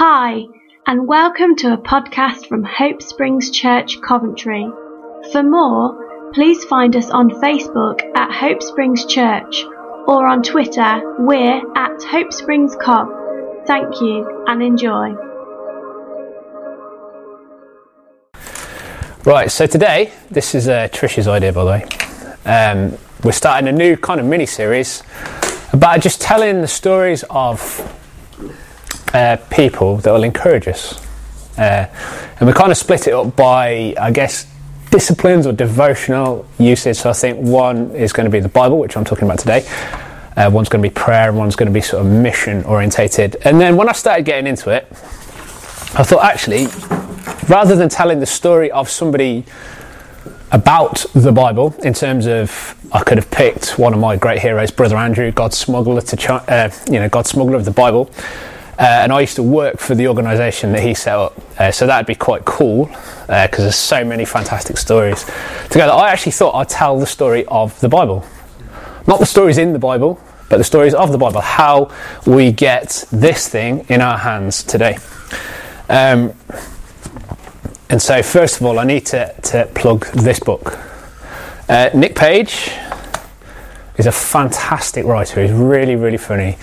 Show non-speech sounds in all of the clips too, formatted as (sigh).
Hi, and welcome to a podcast from Hope Springs Church, Coventry. For more, please find us on Facebook at Hope Springs Church or on Twitter, we're at Hope Springs Cov. Thank you and enjoy. Right, so today, this is uh, Trish's idea, by the way. Um, we're starting a new kind of mini series about just telling the stories of uh, people that will encourage us. Uh, and we kind of split it up by, I guess, disciplines or devotional usage. So I think one is going to be the Bible, which I'm talking about today. Uh, one's going to be prayer, and one's going to be sort of mission orientated. And then when I started getting into it, I thought actually, rather than telling the story of somebody about the Bible, in terms of I could have picked one of my great heroes, Brother Andrew, God's smuggler to uh, you know, God's smuggler of the Bible. Uh, and I used to work for the organisation that he set up, uh, so that'd be quite cool because uh, there's so many fantastic stories together. I actually thought I'd tell the story of the Bible, not the stories in the Bible, but the stories of the Bible, how we get this thing in our hands today. Um, and so, first of all, I need to, to plug this book. Uh, Nick Page is a fantastic writer. He's really, really funny.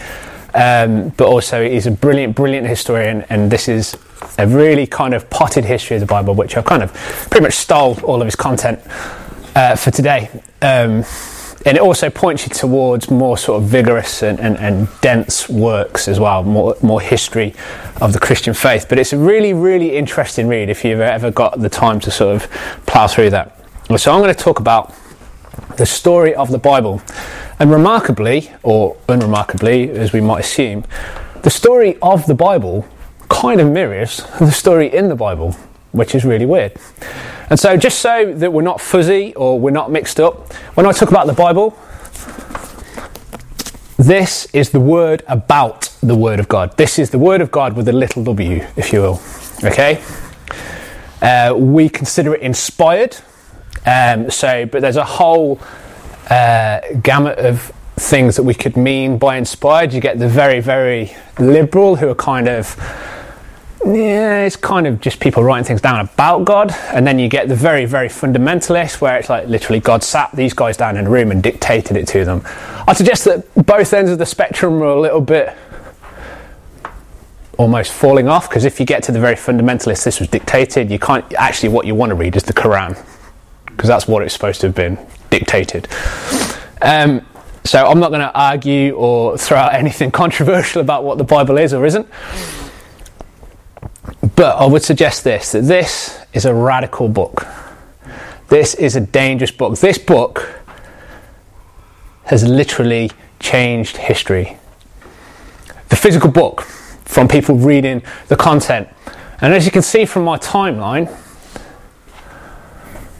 Um, but also, he's a brilliant, brilliant historian. And this is a really kind of potted history of the Bible, which I kind of pretty much stole all of his content uh, for today. Um, and it also points you towards more sort of vigorous and, and, and, dense works as well, more, more history of the Christian faith. But it's a really, really interesting read if you've ever got the time to sort of plough through that. So I'm going to talk about the story of the Bible. And remarkably, or unremarkably, as we might assume, the story of the Bible kind of mirrors the story in the Bible, which is really weird. And so, just so that we're not fuzzy or we're not mixed up, when I talk about the Bible, this is the word about the Word of God. This is the Word of God with a little w, if you will. Okay? Uh, we consider it inspired. Um, so, but there's a whole uh, gamut of things that we could mean by inspired. You get the very, very liberal who are kind of yeah, it's kind of just people writing things down about God, and then you get the very, very fundamentalist, where it's like literally God sat these guys down in a room and dictated it to them. I suggest that both ends of the spectrum are a little bit almost falling off, because if you get to the very fundamentalist, this was dictated. You can't actually what you want to read is the Quran, because that's what it's supposed to have been dictated. Um, so I'm not going to argue or throw out anything (laughs) controversial about what the Bible is or isn't. But I would suggest this that this is a radical book. This is a dangerous book. This book has literally changed history. The physical book, from people reading the content. And as you can see from my timeline,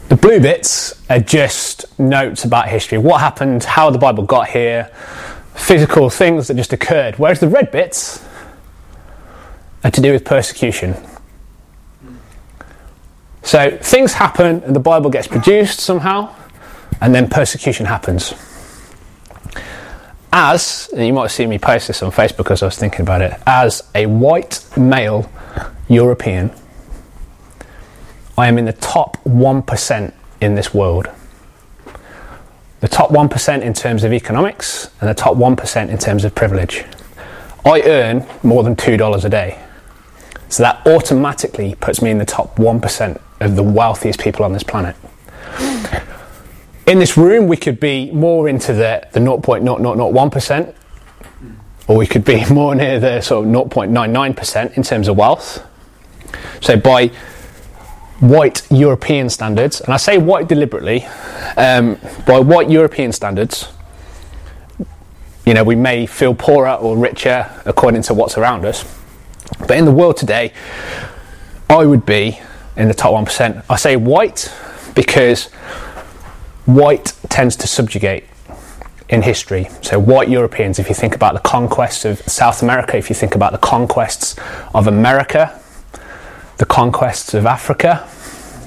the blue bits are just notes about history what happened, how the Bible got here, physical things that just occurred. Whereas the red bits are to do with persecution. So things happen and the Bible gets produced somehow, and then persecution happens. As, you might have seen me post this on Facebook as I was thinking about it, as a white male European, I am in the top 1% in this world. The top 1% in terms of economics, and the top 1% in terms of privilege. I earn more than $2 a day. So that automatically puts me in the top 1% of the wealthiest people on this planet. In this room, we could be more into the, the 0.0001%, or we could be (laughs) more near the sort of 0.99% in terms of wealth. So, by white European standards, and I say white deliberately, um, by white European standards, you know, we may feel poorer or richer according to what's around us. But in the world today, I would be in the top 1%. I say white because white tends to subjugate in history. So, white Europeans, if you think about the conquests of South America, if you think about the conquests of America, the conquests of Africa,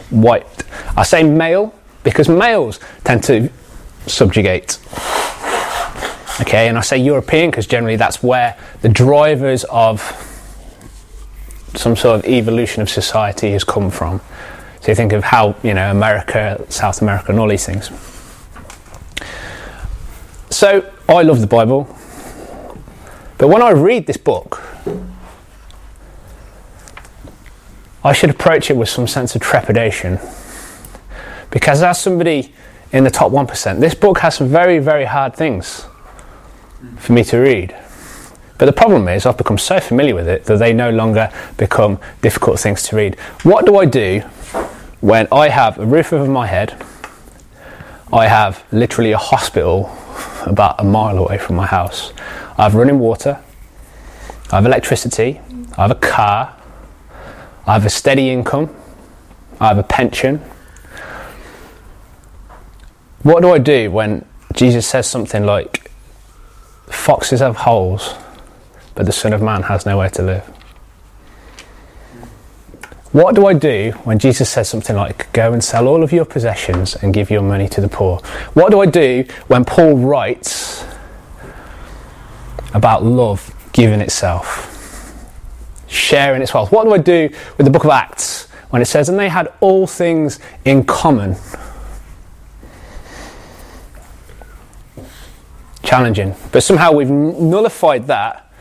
white. I say male because males tend to subjugate. Okay, and I say European because generally that's where the drivers of some sort of evolution of society has come from. So you think of how, you know, America, South America, and all these things. So I love the Bible. But when I read this book, I should approach it with some sense of trepidation. Because as somebody in the top 1%, this book has some very, very hard things for me to read. But the problem is, I've become so familiar with it that they no longer become difficult things to read. What do I do when I have a roof over my head? I have literally a hospital about a mile away from my house. I have running water, I have electricity, I have a car, I have a steady income, I have a pension. What do I do when Jesus says something like, Foxes have holes, but the Son of Man has nowhere to live? What do I do when Jesus says something like, Go and sell all of your possessions and give your money to the poor? What do I do when Paul writes about love giving itself, sharing its wealth? What do I do with the book of Acts when it says, And they had all things in common? Challenging. But somehow we've nullified that.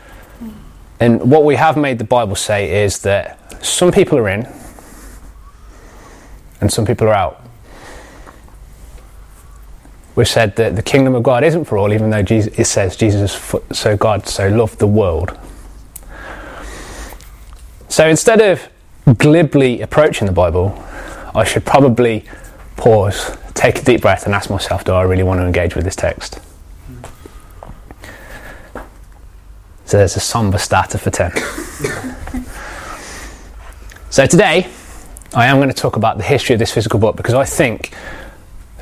And what we have made the Bible say is that some people are in and some people are out. We've said that the kingdom of God isn't for all, even though Jesus, it says Jesus, so God so loved the world. So instead of glibly approaching the Bible, I should probably pause, take a deep breath, and ask myself, do I really want to engage with this text? So there's a somber starter for 10. (laughs) So today, I am going to talk about the history of this physical book because I think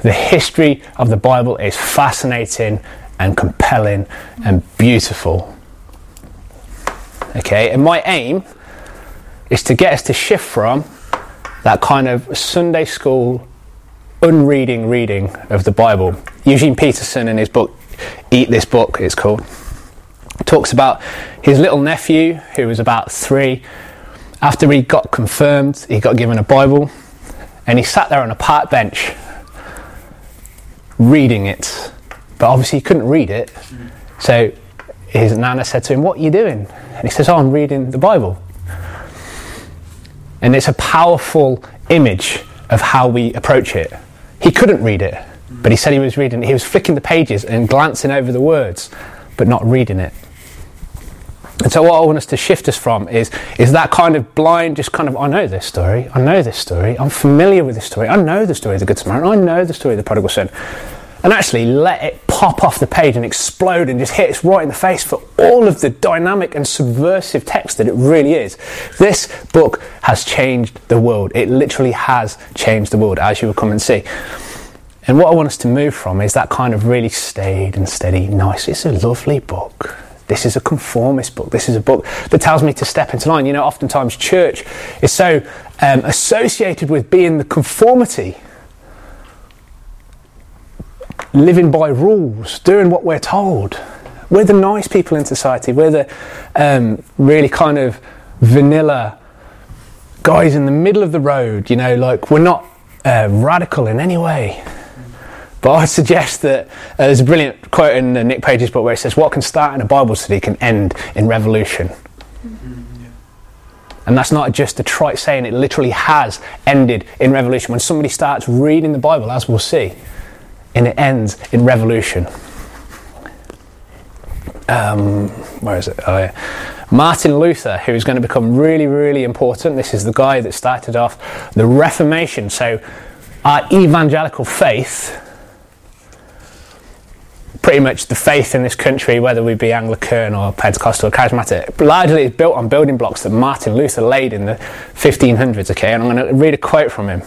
the history of the Bible is fascinating and compelling and beautiful. Okay, and my aim is to get us to shift from that kind of Sunday school unreading reading of the Bible. Eugene Peterson, in his book, Eat This Book, it's called, talks about his little nephew who was about three after he got confirmed, he got given a Bible and he sat there on a park bench reading it. But obviously, he couldn't read it. So his nana said to him, What are you doing? And he says, Oh, I'm reading the Bible. And it's a powerful image of how we approach it. He couldn't read it, but he said he was reading He was flicking the pages and glancing over the words, but not reading it. And so, what I want us to shift us from is, is that kind of blind, just kind of, I know this story, I know this story, I'm familiar with this story, I know the story of the Good Samaritan, I know the story of the prodigal son. And actually let it pop off the page and explode and just hit us right in the face for all of the dynamic and subversive text that it really is. This book has changed the world. It literally has changed the world, as you will come and see. And what I want us to move from is that kind of really staid and steady, nice, it's a lovely book this is a conformist book. This is a book that tells me to step into line. You know, oftentimes church is so um, associated with being the conformity, living by rules, doing what we're told. We're the nice people in society. We're the um, really kind of vanilla guys in the middle of the road. You know, like we're not uh, radical in any way. But I suggest that uh, there's a brilliant quote in Nick Page's book where he says, What can start in a Bible study can end in revolution. And that's not just a trite saying, it literally has ended in revolution. When somebody starts reading the Bible, as we'll see, and it ends in revolution. Um, where is it? Oh, yeah. Martin Luther, who is going to become really, really important. This is the guy that started off the Reformation. So, our evangelical faith pretty much the faith in this country, whether we be Anglican or Pentecostal or Charismatic, largely is built on building blocks that Martin Luther laid in the 1500s. Okay, and I'm going to read a quote from him.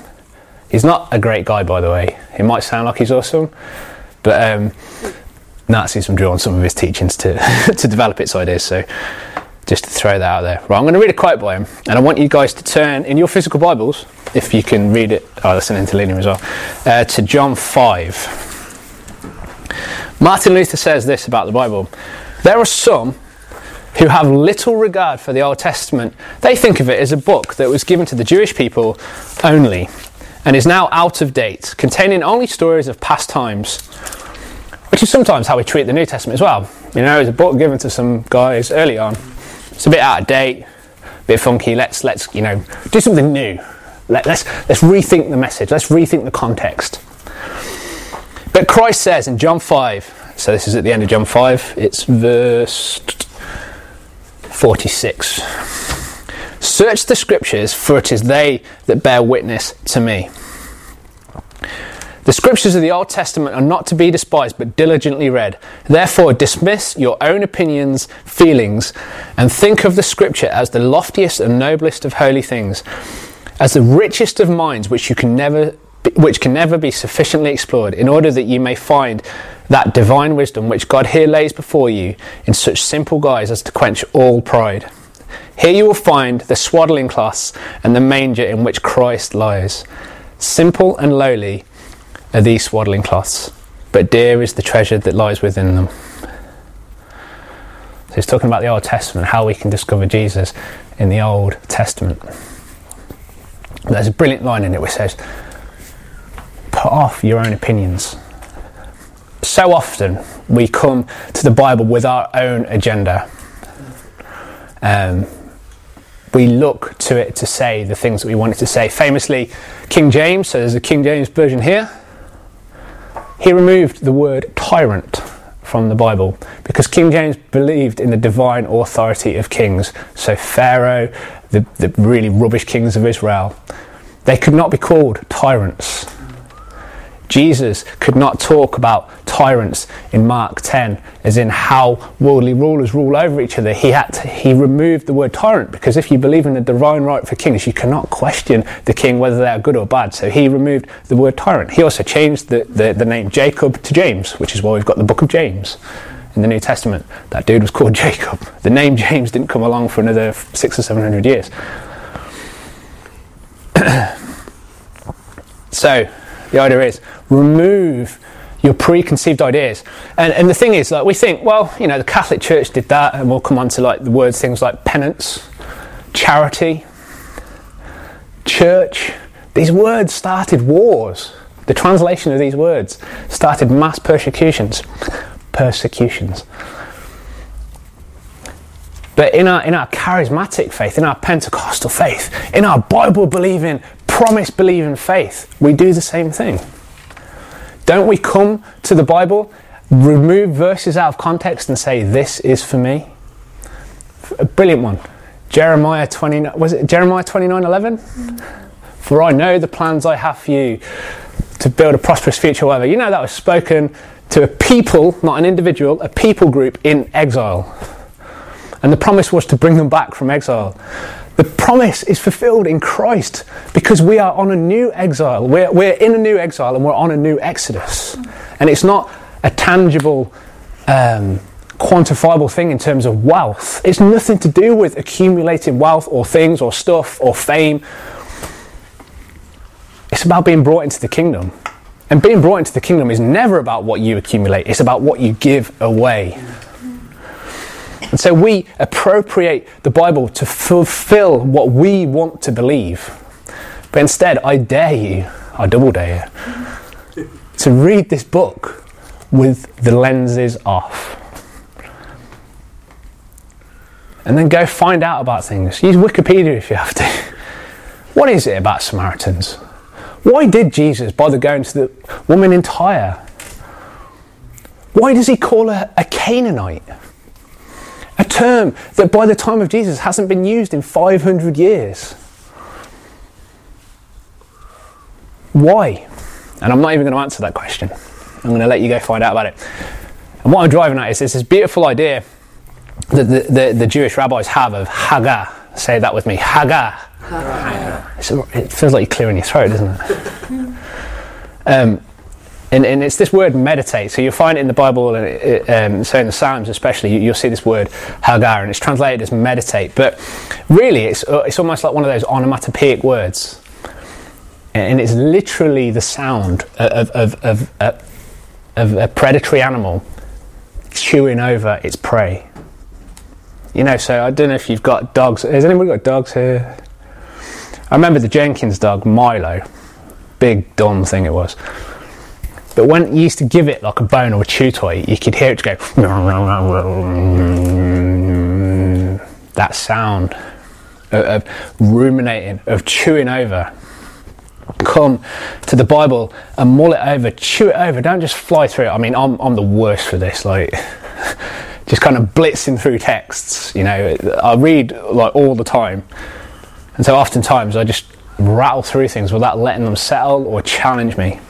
He's not a great guy, by the way. He might sound like he's awesome, but um, Nazism drew on some of his teachings to (laughs) to develop its ideas. So just to throw that out there. Right, I'm going to read a quote by him, and I want you guys to turn in your physical Bibles, if you can read it. Oh, that's an interlinear as well. Uh, to John five. Martin Luther says this about the Bible There are some who have little regard for the Old Testament, they think of it as a book that was given to the Jewish people only and is now out of date, containing only stories of past times, which is sometimes how we treat the New Testament as well. You know, it's a book given to some guys early on. It's a bit out of date, a bit funky. Let's let's you know do something new. Let, let's let's rethink the message. Let's rethink the context. But Christ says in John five. So this is at the end of John five. It's verse 46. Search the scriptures, for it is they that bear witness to me. The scriptures of the Old Testament are not to be despised, but diligently read. Therefore, dismiss your own opinions, feelings, and think of the scripture as the loftiest and noblest of holy things, as the richest of minds which you can never which can never be sufficiently explored, in order that you may find that divine wisdom which God here lays before you in such simple guise as to quench all pride. Here you will find the swaddling cloths and the manger in which Christ lies. Simple and lowly are these swaddling cloths, but dear is the treasure that lies within them. So he's talking about the Old Testament, how we can discover Jesus in the Old Testament. There's a brilliant line in it which says, Put off your own opinions. So often we come to the Bible with our own agenda. Um, we look to it to say the things that we want it to say. Famously, King James, so there's a King James version here, he removed the word tyrant from the Bible because King James believed in the divine authority of kings. So, Pharaoh, the, the really rubbish kings of Israel, they could not be called tyrants. Jesus could not talk about tyrants in Mark 10 as in how worldly rulers rule over each other. He had to, he removed the word tyrant because if you believe in the divine right for kings, you cannot question the king whether they are good or bad. So he removed the word tyrant. He also changed the, the, the name Jacob to James, which is why we've got the book of James in the New Testament. That dude was called (laughs) Jacob. The name James didn't come along for another six or seven hundred years. (clears throat) so the idea is remove your preconceived ideas. And, and the thing is, like, we think, well, you know, the Catholic Church did that, and we'll come on to like the words things like penance, charity, church. These words started wars. The translation of these words started mass persecutions. Persecutions. But in our, in our charismatic faith, in our Pentecostal faith, in our Bible believing, promise believing faith, we do the same thing. Don't we come to the Bible, remove verses out of context, and say, This is for me? A brilliant one. Jeremiah 29, was it Jeremiah 29 11? Mm-hmm. For I know the plans I have for you to build a prosperous future, whatever. You know, that was spoken to a people, not an individual, a people group in exile. And the promise was to bring them back from exile. The promise is fulfilled in Christ because we are on a new exile. We're, we're in a new exile and we're on a new exodus. And it's not a tangible, um, quantifiable thing in terms of wealth. It's nothing to do with accumulating wealth or things or stuff or fame. It's about being brought into the kingdom. And being brought into the kingdom is never about what you accumulate, it's about what you give away. And so we appropriate the Bible to fulfill what we want to believe. But instead, I dare you, I double dare you, to read this book with the lenses off. And then go find out about things. Use Wikipedia if you have to. What is it about Samaritans? Why did Jesus bother going to the woman in Tyre? Why does he call her a Canaanite? A term that by the time of Jesus hasn't been used in 500 years. Why? And I'm not even going to answer that question. I'm going to let you go find out about it. And what I'm driving at is, is this beautiful idea that the, the, the, Jewish rabbis have of Haggah. Say that with me Haggah. it feels like you're clearing your throat, doesn't it? (laughs) um, and, and, it's this word meditate. So you'll find it in the Bible, and it, um, so in the Psalms especially, you, will see this word hagah, and it's translated as meditate. But really, it's, uh, it's almost like one of those onomatopoeic words. And it's literally the sound of, of, of, of, of a predatory animal chewing over its prey. You know, so I don't know if you've got dogs. Has anybody got dogs here? I remember the Jenkins dog, Milo. Big, dumb thing it was. But when you used to give it like a bone or a chew toy, you could hear it go. That sound of, ruminating, of chewing over. Come to the Bible and mull it over, chew it over. Don't just fly through it. I mean, I'm, I'm the worst for this. Like, (laughs) just kind of blitzing through texts. You know, I read like all the time, and so oftentimes I just rattle through things without letting them settle or challenge me.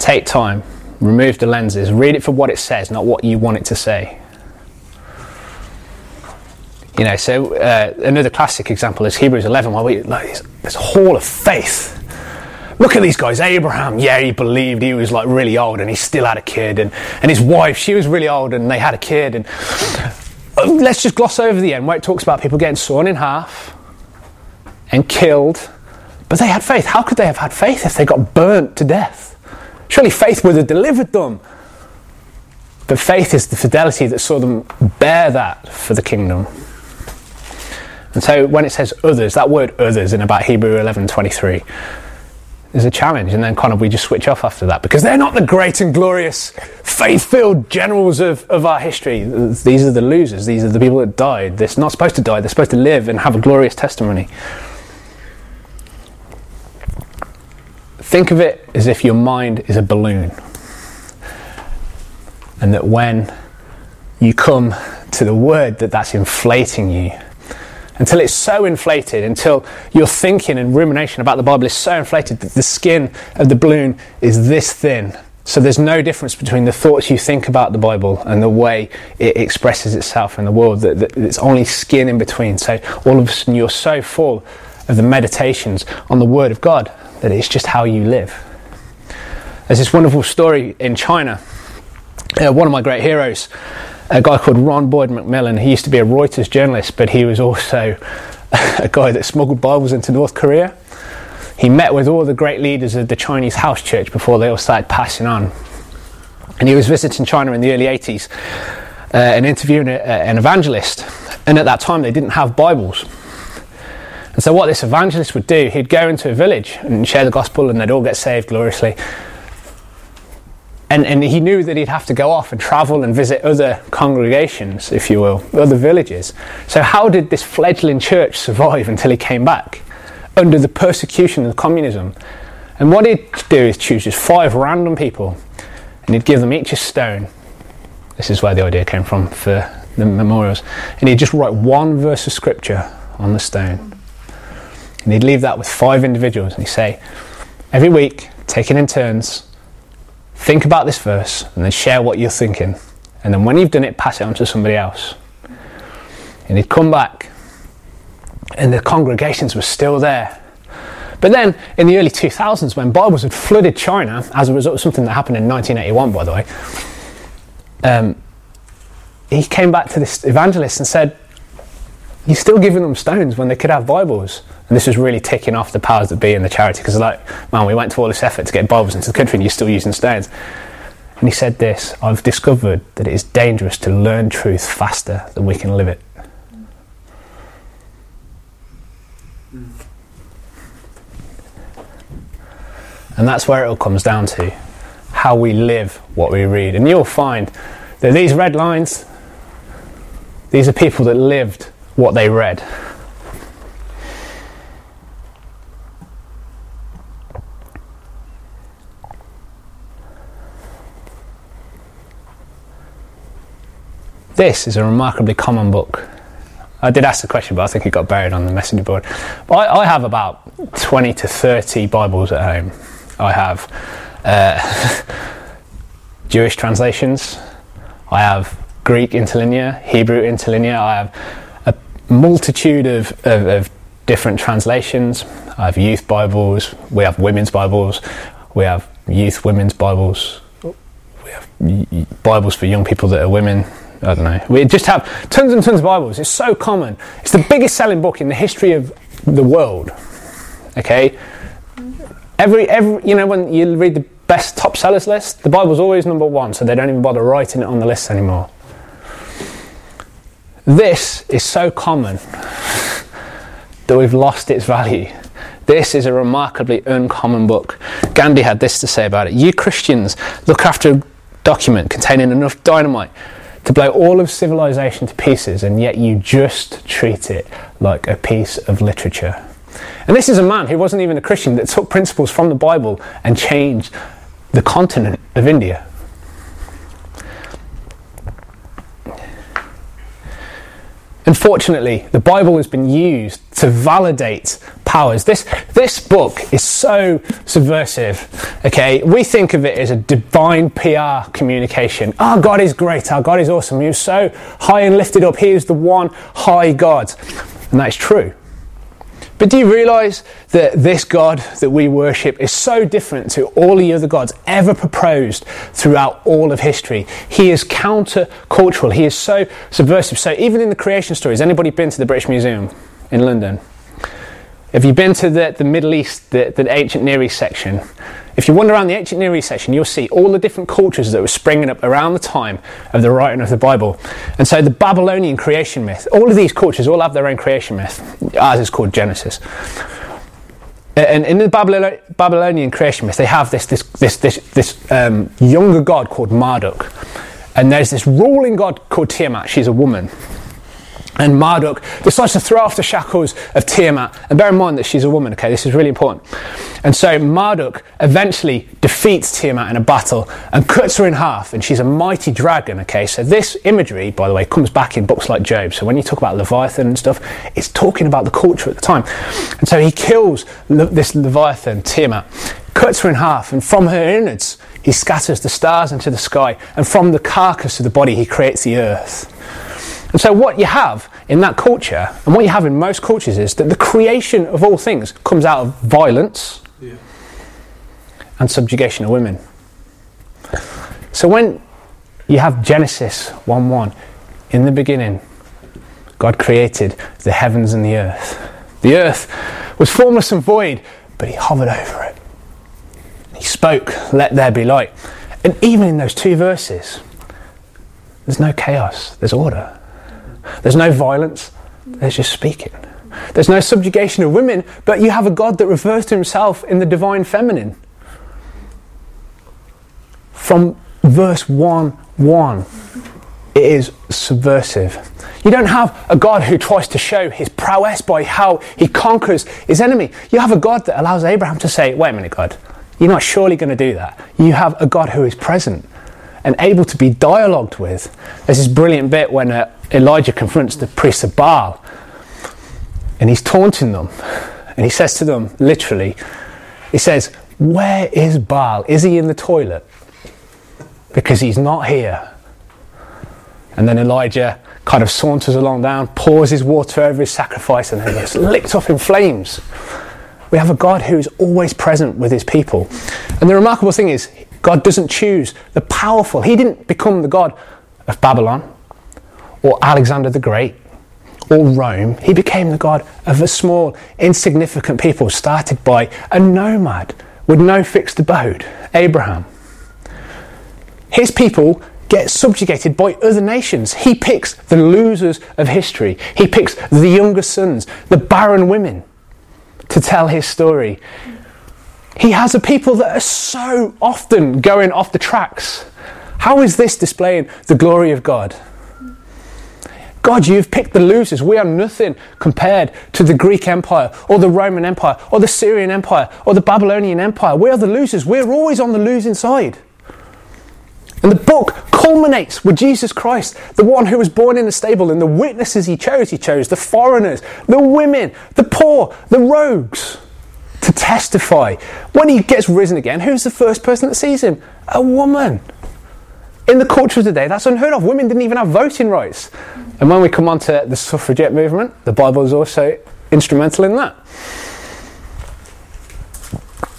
Take time, remove the lenses, read it for what it says, not what you want it to say. You know, so uh, another classic example is Hebrews 11, where we like this, this hall of faith. Look at these guys. Abraham, yeah, he believed he was like really old and he still had a kid, and, and his wife, she was really old and they had a kid. And uh, let's just gloss over the end where it talks about people getting sawn in half and killed, but they had faith. How could they have had faith if they got burnt to death? Surely faith would have delivered them. But faith is the fidelity that saw them bear that for the kingdom. And so when it says others, that word others in about Hebrew 11:23 is a challenge and then kind of we just switch off after that because they're not the great and glorious faith-filled generals of, of our history. These are the losers. These are the people that died. They're not supposed to die. They're supposed to live and have a glorious testimony. Think of it as if your mind is a balloon. And that when you come to the word that that's inflating you, until it's so inflated, until your thinking and rumination about the Bible is so inflated that the skin of the balloon is this thin. So there's no difference between the thoughts you think about the Bible and the way it expresses itself in the world. That, that it's only skin in between. So all of a sudden you're so full of the meditations on the Word of God that it's just how you live. There's this wonderful story in China. Uh, one of my great heroes a guy called Ron Boyd MacMillan. He used to be a Reuters journalist, but he was also (laughs) a guy that smuggled Bibles into North Korea. He met with all the great leaders of the Chinese house church before they all started passing on. And he was visiting China in the early 80s uh, and interviewing a, an evangelist. And at that time, they didn't have Bibles. And so, what this evangelist would do, he'd go into a village and share the gospel, and they'd all get saved gloriously. And, and he knew that he'd have to go off and travel and visit other congregations, if you will, other villages. So, how did this fledgling church survive until he came back? Under the persecution of communism. And what he'd do is choose just five random people and he'd give them each a stone. This is where the idea came from for the memorials. And he'd just write one verse of scripture on the stone. And he'd leave that with five individuals and he'd say, every week, take it in turns, think about this verse and then share what you're thinking. And then when you've done it, pass it on to somebody else. And he'd come back, and the congregations were still there. But then in the early 2000s, when Bibles had flooded China, as a result of something that happened in 1981, by the way, um, he came back to this evangelist and said, You're still giving them stones when they could have Bibles. And this was really ticking off the powers that be in the charity because, like, man, we went to all this effort to get Bibles into the country and you're still using stones. And he said this I've discovered that it is dangerous to learn truth faster than we can live it. And that's where it all comes down to how we live what we read. And you'll find that these red lines, these are people that lived what they read. This is a remarkably common book. I did ask the question, but I think it got buried on the messenger board. I, I have about 20 to 30 Bibles at home. I have uh, (laughs) Jewish translations, I have Greek interlinear, Hebrew interlinear, I have multitude of, of, of different translations. I have youth Bibles, we have women's Bibles, we have youth women's Bibles, we have Bibles for young people that are women, I don't know. We just have tons and tons of Bibles. It's so common. It's the biggest selling book in the history of the world. Okay? Every, every, you know, when you read the best top sellers list, the Bible's always number one, so they don't even bother writing it on the list anymore. This is so common that we've lost its value. This is a remarkably uncommon book. Gandhi had this to say about it You Christians look after a document containing enough dynamite to blow all of civilization to pieces, and yet you just treat it like a piece of literature. And this is a man who wasn't even a Christian that took principles from the Bible and changed the continent of India. Unfortunately, the Bible has been used to validate powers. This, this book is so subversive. Okay, we think of it as a divine PR communication. Our oh, God is great, our God is awesome. He is so high and lifted up. He is the one high God. And that is true. But do you realize that this God that we worship is so different to all the other gods ever proposed throughout all of history? He is counter-cultural. He is so subversive. So even in the creation stories, anybody been to the British Museum in London? Have you've been to the, the Middle East, the, the ancient Near East section? If you wander around the ancient Near East section, you'll see all the different cultures that were springing up around the time of the writing of the Bible. And so the Babylonian creation myth, all of these cultures all have their own creation myth. Ours is called Genesis. And in the Babylonian creation myth, they have this, this, this, this, this um, younger god called Marduk. And there's this ruling god called Tiamat. She's a woman. And Marduk decides to throw off the shackles of Tiamat. And bear in mind that she's a woman, okay? This is really important. And so Marduk eventually defeats Tiamat in a battle and cuts her in half. And she's a mighty dragon, okay? So this imagery, by the way, comes back in books like Job. So when you talk about Leviathan and stuff, it's talking about the culture at the time. And so he kills this Leviathan, Tiamat, cuts her in half. And from her innards, he scatters the stars into the sky. And from the carcass of the body, he creates the earth. And so, what you have in that culture, and what you have in most cultures, is that the creation of all things comes out of violence yeah. and subjugation of women. So, when you have Genesis 1 1, in the beginning, God created the heavens and the earth. The earth was formless and void, but He hovered over it. He spoke, Let there be light. And even in those two verses, there's no chaos, there's order. There's no violence, there's just speaking. There's no subjugation of women, but you have a God that refers to himself in the divine feminine. From verse 1 1, it is subversive. You don't have a God who tries to show his prowess by how he conquers his enemy. You have a God that allows Abraham to say, Wait a minute, God, you're not surely going to do that. You have a God who is present and able to be dialogued with. There's this brilliant bit when uh, Elijah confronts the priests of Baal and he's taunting them. And he says to them, literally, he says, Where is Baal? Is he in the toilet? Because he's not here. And then Elijah kind of saunters along down, pours his water over his sacrifice, and then gets licked off in flames. We have a God who is always present with his people. And the remarkable thing is, God doesn't choose the powerful. He didn't become the God of Babylon or Alexander the Great or Rome. He became the God of a small, insignificant people started by a nomad with no fixed abode, Abraham. His people get subjugated by other nations. He picks the losers of history. He picks the younger sons, the barren women, to tell his story. He has a people that are so often going off the tracks. How is this displaying the glory of God? God, you've picked the losers. We are nothing compared to the Greek Empire or the Roman Empire or the Syrian Empire or the Babylonian Empire. We are the losers. We're always on the losing side. And the book culminates with Jesus Christ, the one who was born in a stable, and the witnesses he chose. He chose the foreigners, the women, the poor, the rogues to testify. When he gets risen again, who's the first person that sees him? A woman. In the culture of the day, that's unheard of. Women didn't even have voting rights. And when we come on to the suffragette movement, the Bible is also instrumental in that.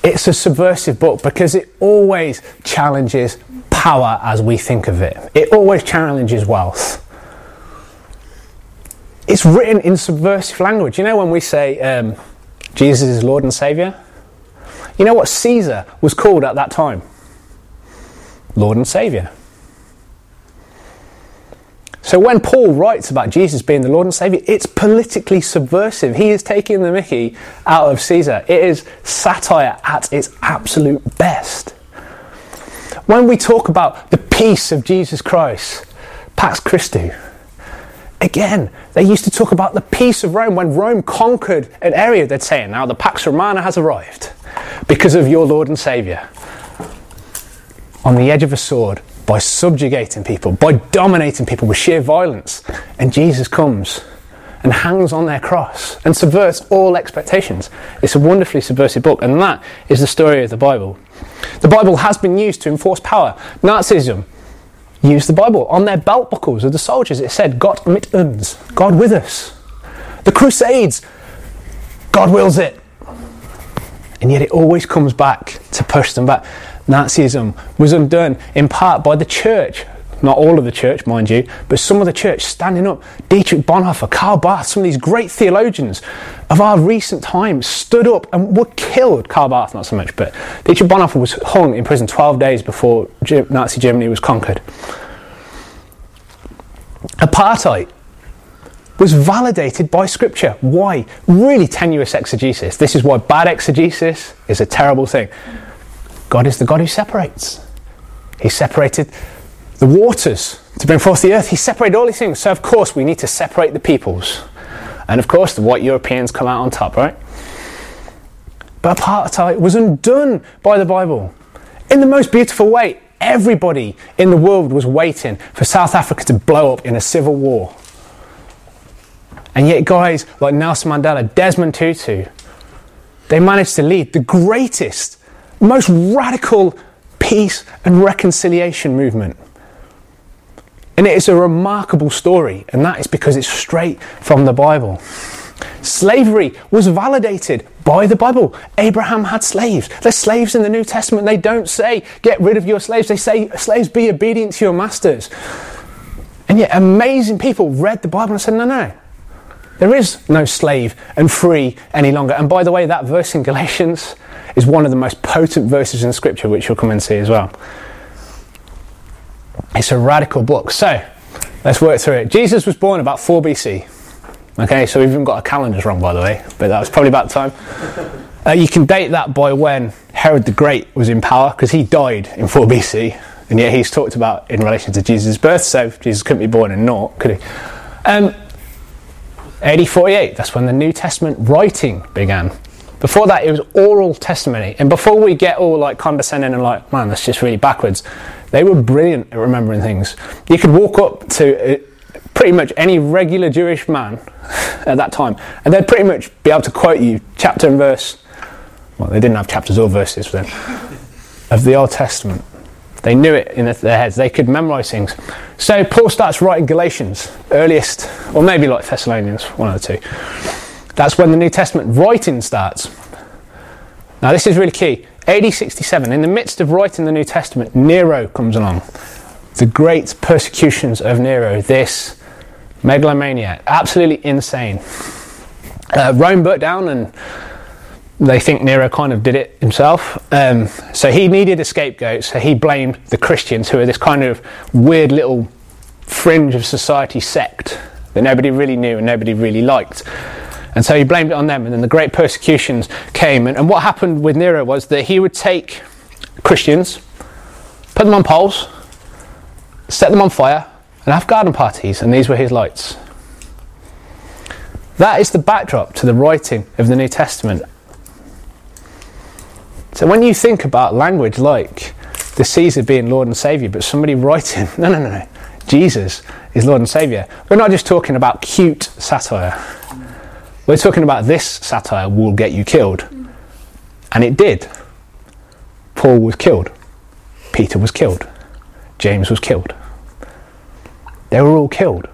It's a subversive book because it always challenges power as we think of it, it always challenges wealth. It's written in subversive language. You know, when we say, um, Jesus is Lord and Saviour? You know what Caesar was called at that time? Lord and Saviour. So when Paul writes about Jesus being the Lord and Saviour, it's politically subversive. He is taking the mickey out of Caesar. It is satire at its absolute best. When we talk about the peace of Jesus Christ, Pax Christi, again, they used to talk about the peace of Rome. When Rome conquered an area, they'd say, now the Pax Romana has arrived because of your Lord and Saviour. On the edge of a sword, by subjugating people, by dominating people with sheer violence. And Jesus comes and hangs on their cross and subverts all expectations. It's a wonderfully subversive book, and that is the story of the Bible. The Bible has been used to enforce power. Nazism used the Bible. On their belt buckles of the soldiers, it said, Gott mit uns, God with us. The Crusades, God wills it. And yet it always comes back to push them back. Nazism was undone in part by the church. Not all of the church, mind you, but some of the church standing up. Dietrich Bonhoeffer, Karl Barth, some of these great theologians of our recent times stood up and were killed. Karl Barth, not so much, but Dietrich Bonhoeffer was hung in prison 12 days before Nazi Germany was conquered. Apartheid was validated by Scripture. Why? Really tenuous exegesis. This is why bad exegesis is a terrible thing. God is the God who separates. He separated the waters to bring forth the earth. He separated all these things. So, of course, we need to separate the peoples. And, of course, the white Europeans come out on top, right? But apartheid was undone by the Bible in the most beautiful way. Everybody in the world was waiting for South Africa to blow up in a civil war. And yet, guys like Nelson Mandela, Desmond Tutu, they managed to lead the greatest most radical peace and reconciliation movement. And it is a remarkable story, and that is because it's straight from the Bible. Slavery was validated by the Bible. Abraham had slaves. There's slaves in the New Testament. They don't say, get rid of your slaves. They say, slaves, be obedient to your masters. And yet, amazing people read the Bible and said, no, no. There is no slave and free any longer. And by the way, that verse in Galatians is one of the most potent verses in Scripture, which you'll come and see as well. It's a radical book. So, let's work through it. Jesus was born about 4 BC. Okay, so we've even got our calendars wrong, by the way, but that was probably about time. Uh, you can date that by when Herod the Great was in power, because he died in 4 BC, and yet he's talked about in relation to Jesus' birth, so Jesus couldn't be born in naught, could he? Um, AD 48, that's when the New Testament writing began. Before that, it was oral testimony. And before we get all like condescending and like, man, that's just really backwards, they were brilliant at remembering things. You could walk up to uh, pretty much any regular Jewish man at that time, and they'd pretty much be able to quote you chapter and verse. Well, they didn't have chapters or verses then, of the Old Testament. They knew it in their heads. They could memorize things. So Paul starts writing Galatians, earliest, or maybe like Thessalonians, one of the two. That's when the New Testament writing starts. Now, this is really key. AD 67, in the midst of writing the New Testament, Nero comes along. The great persecutions of Nero, this megalomaniac, absolutely insane. Uh, Rome burnt down, and they think Nero kind of did it himself. Um, so he needed a scapegoat, so he blamed the Christians, who are this kind of weird little fringe of society sect that nobody really knew and nobody really liked. And so he blamed it on them, and then the great persecutions came. And, and what happened with Nero was that he would take Christians, put them on poles, set them on fire, and have garden parties, and these were his lights. That is the backdrop to the writing of the New Testament. So when you think about language like the Caesar being Lord and Saviour, but somebody writing, (laughs) no, no, no, no, Jesus is Lord and Saviour, we're not just talking about cute satire. We're talking about this satire will get you killed. And it did. Paul was killed. Peter was killed. James was killed. They were all killed.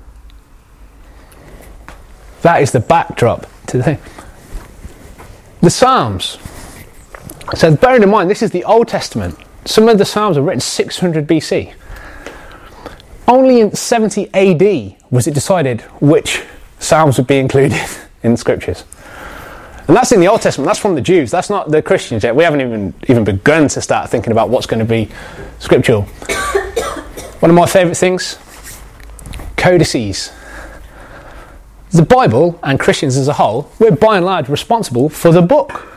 That is the backdrop to the thing. The Psalms. So bearing in mind, this is the Old Testament. Some of the Psalms are written 600 BC. Only in 70 AD was it decided which Psalms would be included (laughs) in the scriptures. And that's in the Old Testament, that's from the Jews, that's not the Christians yet. We haven't even, even begun to start thinking about what's going to be scriptural. (coughs) One of my favourite things codices. The Bible and Christians as a whole, we're by and large responsible for the book.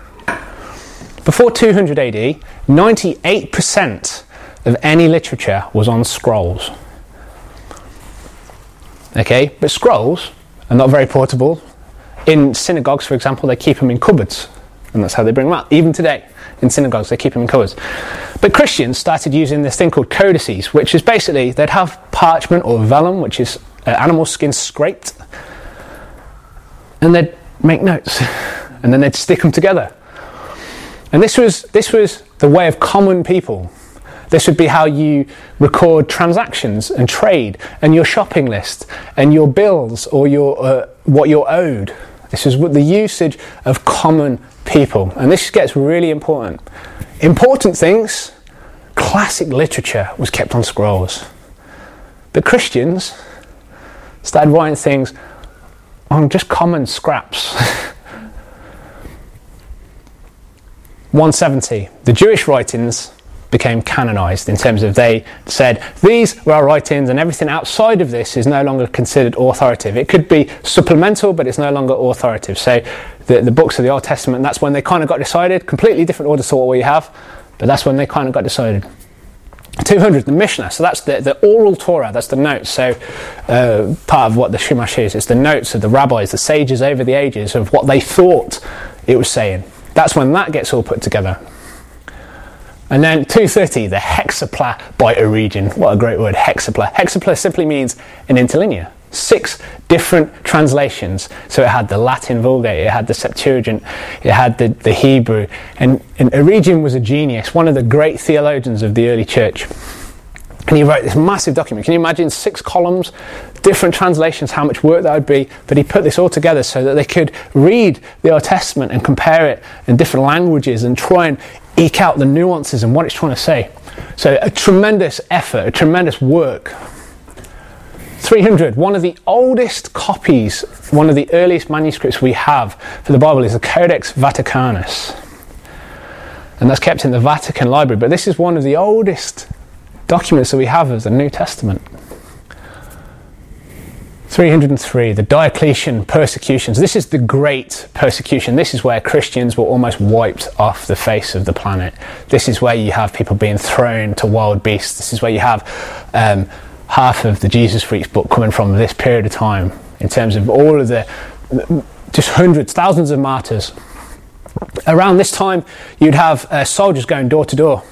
Before 200 AD, 98% of any literature was on scrolls. Okay, but scrolls are not very portable. In synagogues, for example, they keep them in cupboards, and that's how they bring them out. Even today, in synagogues, they keep them in cupboards. But Christians started using this thing called codices, which is basically they'd have parchment or vellum, which is uh, animal skin scraped, and they'd make notes, (laughs) and then they'd stick them together. And this was, this was the way of common people. This would be how you record transactions and trade and your shopping list and your bills or your, uh, what you're owed. This is the usage of common people. And this gets really important. Important things, classic literature was kept on scrolls. The Christians started writing things on just common scraps. (laughs) 170. The Jewish writings became canonized in terms of they said these were our writings and everything outside of this is no longer considered authoritative. It could be supplemental, but it's no longer authoritative. So the, the books of the Old Testament, that's when they kind of got decided. Completely different order to what we have, but that's when they kind of got decided. 200, the Mishnah. So that's the, the oral Torah, that's the notes. So uh, part of what the Chumash is, it's the notes of the rabbis, the sages over the ages of what they thought it was saying. That's when that gets all put together. And then 230, the hexapla by Origen. What a great word, hexapla. Hexapla simply means an interlinear. Six different translations. So it had the Latin Vulgate, it had the Septuagint, it had the, the Hebrew. And, and Origen was a genius, one of the great theologians of the early church. And he wrote this massive document. Can you imagine six columns, different translations, how much work that would be? But he put this all together so that they could read the Old Testament and compare it in different languages and try and eke out the nuances and what it's trying to say. So, a tremendous effort, a tremendous work. 300, one of the oldest copies, one of the earliest manuscripts we have for the Bible is the Codex Vaticanus. And that's kept in the Vatican Library. But this is one of the oldest documents that we have of the New Testament. 303, the Diocletian persecutions. This is the great persecution. This is where Christians were almost wiped off the face of the planet. This is where you have people being thrown to wild beasts. This is where you have um, half of the Jesus Freaks book coming from this period of time in terms of all of the just hundreds, thousands of martyrs. Around this time, you'd have uh, soldiers going door to door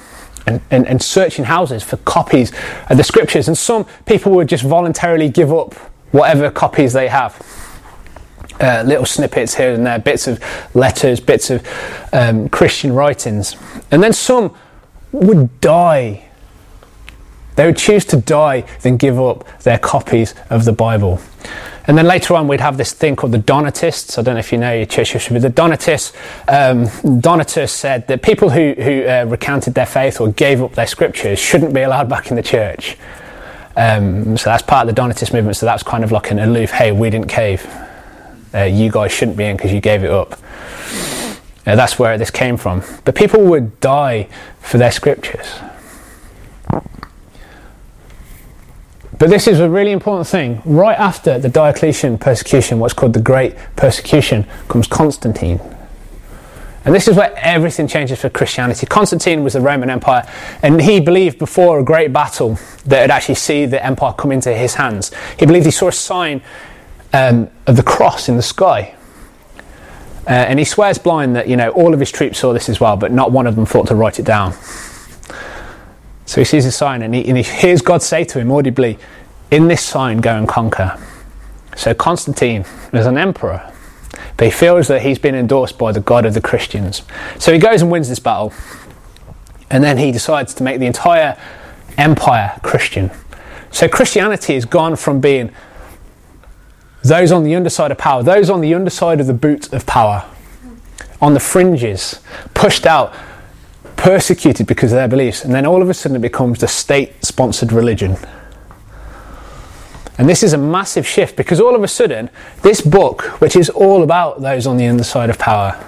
and, and, and searching houses for copies of the scriptures, and some people would just voluntarily give up whatever copies they have. Uh, little snippets here and there, bits of letters, bits of um, Christian writings. And then some would die. They would choose to die than give up their copies of the Bible. And then later on, we'd have this thing called the Donatists. I don't know if you know your church history, but the Donatists, um, said that people who, who uh, recounted their faith or gave up their scriptures shouldn't be allowed back in the church. Um, so that's part of the Donatist movement. So that's kind of like an aloof, hey, we didn't cave. Uh, you guys shouldn't be in because you gave it up. Uh, that's where this came from. But people would die for their scriptures. But this is a really important thing. Right after the Diocletian persecution, what's called the Great Persecution, comes Constantine. And this is where everything changes for Christianity. Constantine was the Roman Empire, and he believed before a great battle that would actually see the empire come into his hands. He believed he saw a sign um, of the cross in the sky. Uh, and he swears blind that you know all of his troops saw this as well, but not one of them thought to write it down. So he sees a sign, and he, and he hears God say to him audibly, "In this sign, go and conquer." So Constantine was an emperor he feels that he's been endorsed by the God of the Christians. So he goes and wins this battle, and then he decides to make the entire empire Christian. So Christianity has gone from being those on the underside of power, those on the underside of the boot of power, on the fringes, pushed out, persecuted because of their beliefs, and then all of a sudden it becomes the state sponsored religion. And this is a massive shift because all of a sudden, this book, which is all about those on the underside of power,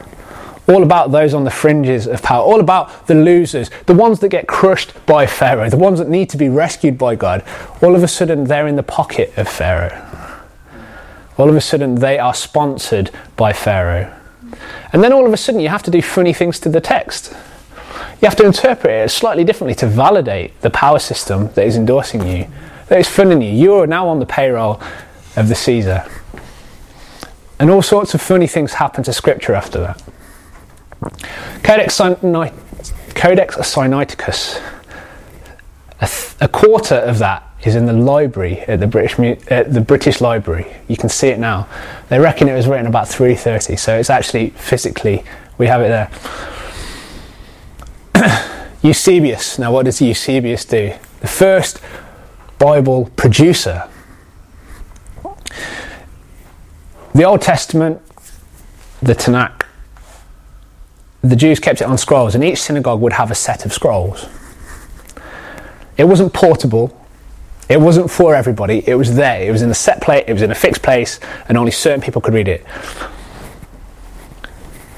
all about those on the fringes of power, all about the losers, the ones that get crushed by Pharaoh, the ones that need to be rescued by God. All of a sudden, they're in the pocket of Pharaoh. All of a sudden, they are sponsored by Pharaoh. And then all of a sudden, you have to do funny things to the text. You have to interpret it slightly differently to validate the power system that is endorsing you, is funding you. You are now on the payroll of the Caesar. And all sorts of funny things happen to Scripture after that. Codex, Codex Sinaiticus, a, th- a, quarter of that is in the library at the British, at the British Library. You can see it now. They reckon it was written about 330, so it's actually physically, we have it there. (coughs) Eusebius. Now, what does Eusebius do? The first Bible producer. The Old Testament, the Tanakh, the Jews kept it on scrolls, and each synagogue would have a set of scrolls. It wasn't portable, it wasn't for everybody, it was there. It was in a set place, it was in a fixed place, and only certain people could read it.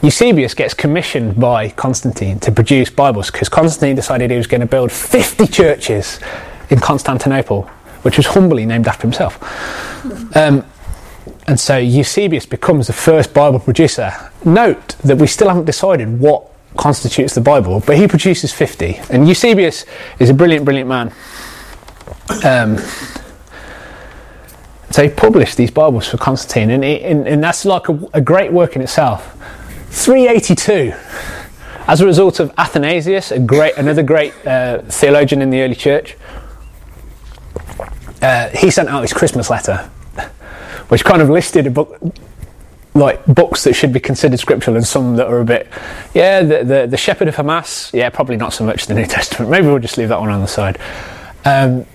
Eusebius gets commissioned by Constantine to produce Bibles because Constantine decided he was going to build 50 churches in Constantinople, which was humbly named after himself. Um, and so Eusebius becomes the first Bible producer. Note that we still haven't decided what constitutes the Bible, but he produces 50. And Eusebius is a brilliant, brilliant man. Um, so he published these Bibles for Constantine, and, and, and that's like a, a great work in itself. 382. As a result of Athanasius, a great, another great uh, theologian in the early church, uh, he sent out his Christmas letter, which kind of listed a book, like books that should be considered scriptural and some that are a bit, yeah, the, the, the Shepherd of Hermas yeah, probably not so much the New (laughs) Testament. Maybe we'll just leave that one on the side. Um,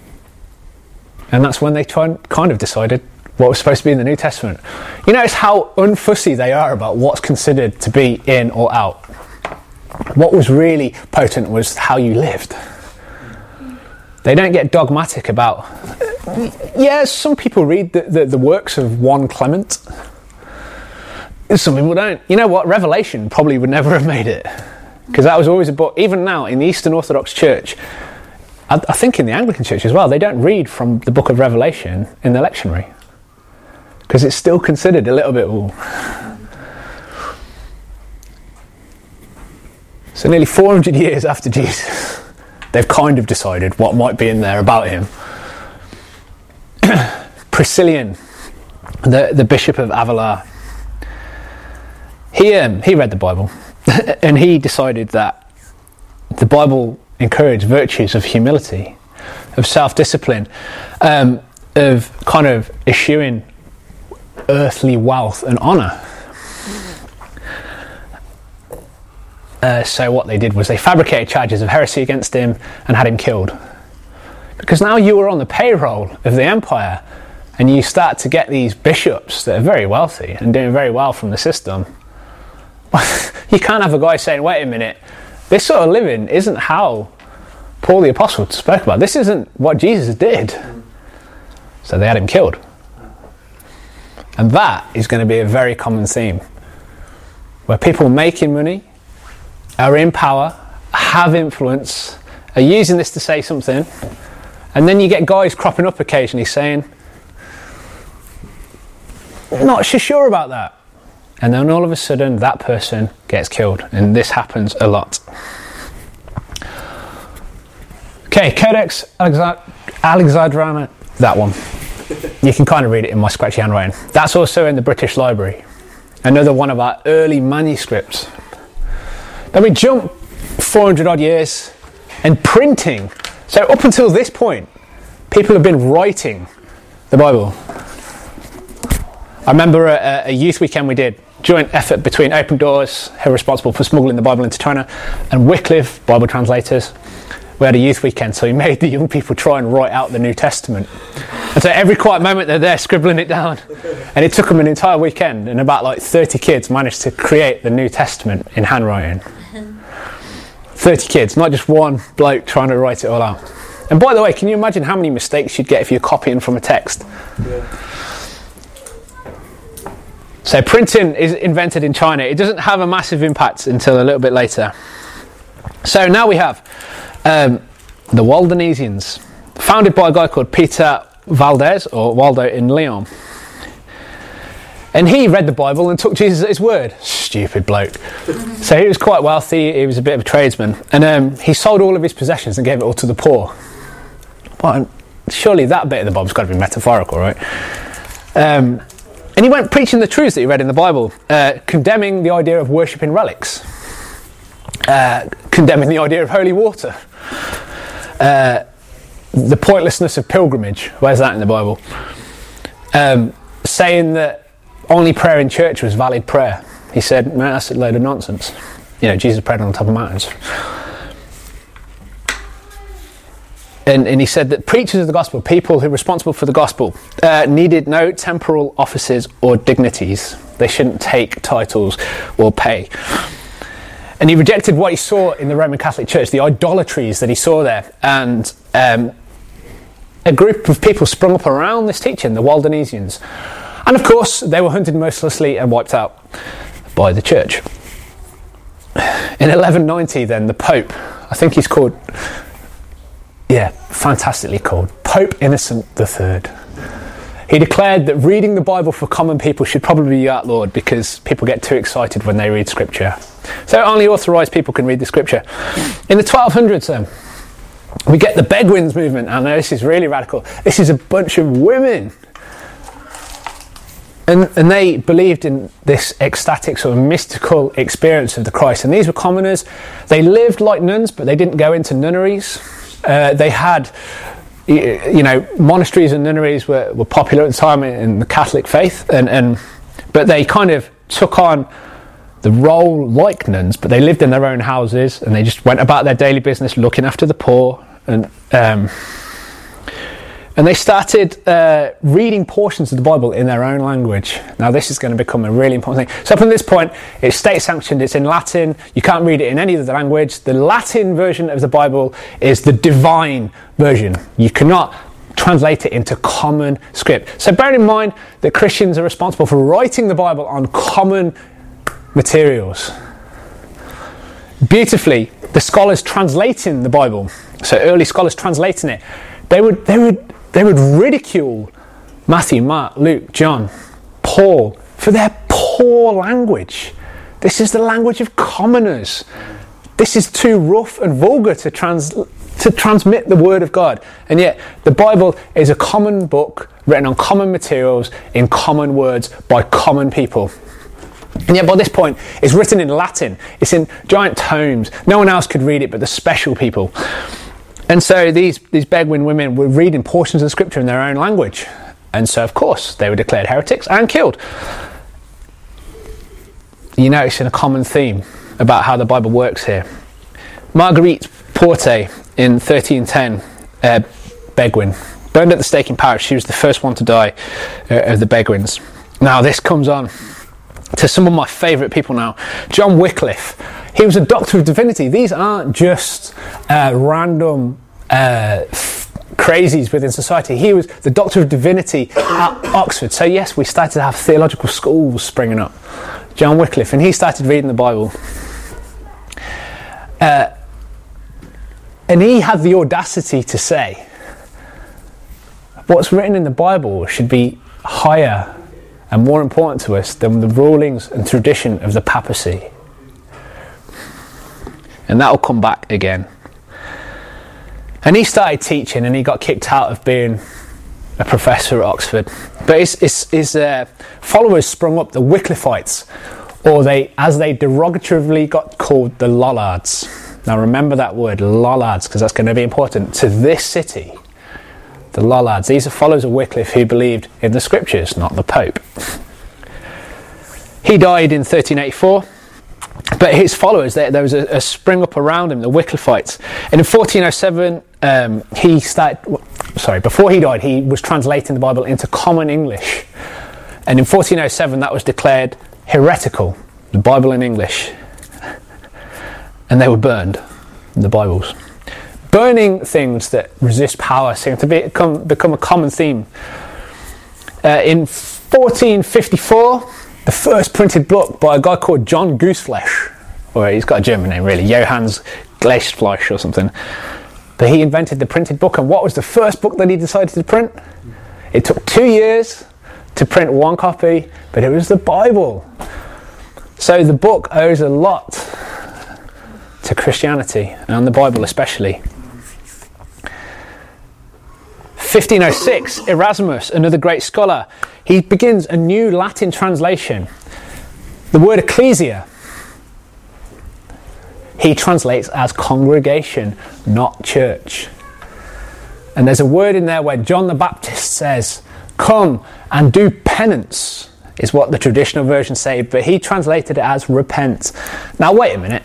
and that's when they kind of decided what was supposed to be in the New Testament. You notice how unfussy they are about what's considered to be in or out. What was really potent was how you lived. They don't get dogmatic about. Yeah, some people read the, the, the works of one Clement. Some people don't. You know what? Revelation probably would never (laughs) have made it. Because that was always a book. Even now, in the Eastern Orthodox Church, I, I think in the Anglican Church as well, they don't read from the book of Revelation in the lectionary because it's still considered a little bit. Ooh. So, nearly 400 years after Jesus, (laughs) they've kind of decided what might be in there about him. (clears throat) Priscillian, the, the Bishop of Avila, he, um, he read the Bible (laughs) and he decided that the Bible encouraged virtues of humility, of self discipline, um, of kind of eschewing earthly wealth and honour. Uh, so what they did was they fabricated charges of heresy against him and had him killed. Because now you are on the payroll of the empire and you start to get these bishops that are very wealthy and doing very well from the system. (laughs) you can't have a guy saying, wait a minute, this sort of living isn't how Paul the Apostle spoke about. This isn't what Jesus did. So they had him killed. And that is going to be a very common theme where people making money are in power, have influence, are using this to say something, and then you get guys cropping up occasionally saying, not so sure about that. And then all of a sudden, that person gets killed, and this happens a lot. Okay, Codex Alexandrinus, that one you can kind of read it in my scratchy handwriting. That's also in the British Library. Another one of our early manuscripts. Then we jump 400 odd years and printing. So, up until this point, people have been writing the Bible. I remember a, a youth weekend we did, joint effort between Open Doors, who are responsible for smuggling the Bible into China, and Wycliffe, Bible translators we had a youth weekend, so we (laughs) made the young people try and write out the New Testament. And so every quiet moment they're there scribbling it down. And it took them an entire weekend, and about like 30 kids managed to create the New Testament in handwriting. 30 kids, not just one bloke trying to write it all out. And by the way, can you imagine how many mistakes you'd get if you're copying from a text? Yeah. So printing is invented in China. It doesn't have a massive impact until a little bit later. So now we have um, the Waldensians, founded by a guy called Peter Valdes or Waldo in Lyon. And he read the Bible and took Jesus at his word. Stupid bloke. so he was quite wealthy, he was a bit of a tradesman. And um, he sold all of his possessions and gave it all to the poor. Well, surely that bit of the Bible's got to be metaphorical, right? Um, and he went preaching the truths that he read in the Bible, uh, condemning the idea of worshipping relics, uh, condemning the idea of holy water, uh, the pointlessness of pilgrimage. Where's that in the Bible? Um, saying that only prayer in church was valid prayer. He said, no, that's a load of nonsense. You know, Jesus prayed on top of mountains. And, and, he said that preachers of the gospel, people who were responsible for the gospel, uh, needed no temporal offices or dignities. They shouldn't take titles or pay. And he rejected what he saw in the Roman Catholic Church, the idolatries that he saw there. And um, a group of people sprung up around this teaching, the Waldensians. And of course, they were hunted mercilessly and wiped out by the church. In 1190, then, the Pope, I think he's called, yeah, fantastically called, Pope Innocent III. He declared that reading the Bible for common people should probably be outlawed because people get too excited when they read Scripture. So only authorised people can read the Scripture. In the 1200s, um, we get the Beguines movement. I know this is really radical. This is a bunch of women and, and they believed in this ecstatic sort of mystical experience of the Christ. And these were commoners. They lived like nuns, but they didn't go into nunneries. Uh, they had, you know, monasteries and nunneries were, were popular at the time in the Catholic faith, and, and but they kind of took on the role like nuns, but they lived in their own houses and they just went about their daily business, looking after the poor and. Um, and they started uh, reading portions of the Bible in their own language. Now, this is going to become a really important thing. So, from this point, it's state sanctioned, it's in Latin. You can't read it in any other language. The Latin version of the Bible is the divine version. You cannot translate it into common script. So, bear in mind that Christians are responsible for writing the Bible on common materials. Beautifully, the scholars translating the Bible, so early scholars translating it, they would, they would they would ridicule Matthew, Mark, Luke, John, Paul for their poor language. This is the language of commoners. This is too rough and vulgar to, trans- to transmit the Word of God. And yet, the Bible is a common book written on common materials in common words by common people. And yet, by this point, it's written in Latin. It's in giant tomes. No one else could read it but the special people. And so these, these Beguine women were reading portions of the scripture in their own language. And so, of course, they were declared heretics and killed. You notice in a common theme about how the Bible works here. Marguerite Porete in 1310, uh, Beguine, burned at the stake in Paris. She was the first one to die uh, of the Beguines. Now, this comes on to some of my favourite people now. John Wycliffe. He was a doctor of divinity. These aren't just uh, random uh, crazies within society. He was the doctor of divinity at Oxford. So, yes, we started to have theological schools springing up. John Wycliffe, and he started reading the Bible. Uh, and he had the audacity to say, what's written in the Bible should be higher and more important to us than the rulings and tradition of the papacy. And that will come back again. And he started teaching and he got kicked out of being a professor at Oxford. But his, his, his uh, followers sprung up, the Wycliffites, or they, as they derogatively got called, the Lollards. Now remember that word, Lollards, because that's going to be important to this city the Lollards. These are followers of Wycliffe who believed in the scriptures, not the Pope. He died in 1384, but his followers, there, there was a, a, spring up around him, the Wycliffites. And in 1407, um, he started, sorry, before he died, he was translating the Bible into common English. And in 1407, that was declared heretical, the Bible in English. And they were burned, the Bibles burning things that resist power seem to become, become a common theme. Uh, in 1454, the first printed book by a guy called John Gooseflesh, or he's got a German name really, Johannes Gensfleisch or something. But he invented the printed book, and what was the first book that he decided to print? It took two years to print one copy, but it was the Bible. So the book owes a lot to Christianity, and the Bible especially. 1506, Erasmus, another great scholar, he begins a new Latin translation. The word ecclesia, he translates as congregation, not church. And there's a word in there where John the Baptist says, Come and do penance, is what the traditional versions say, but he translated it as repent. Now, wait a minute.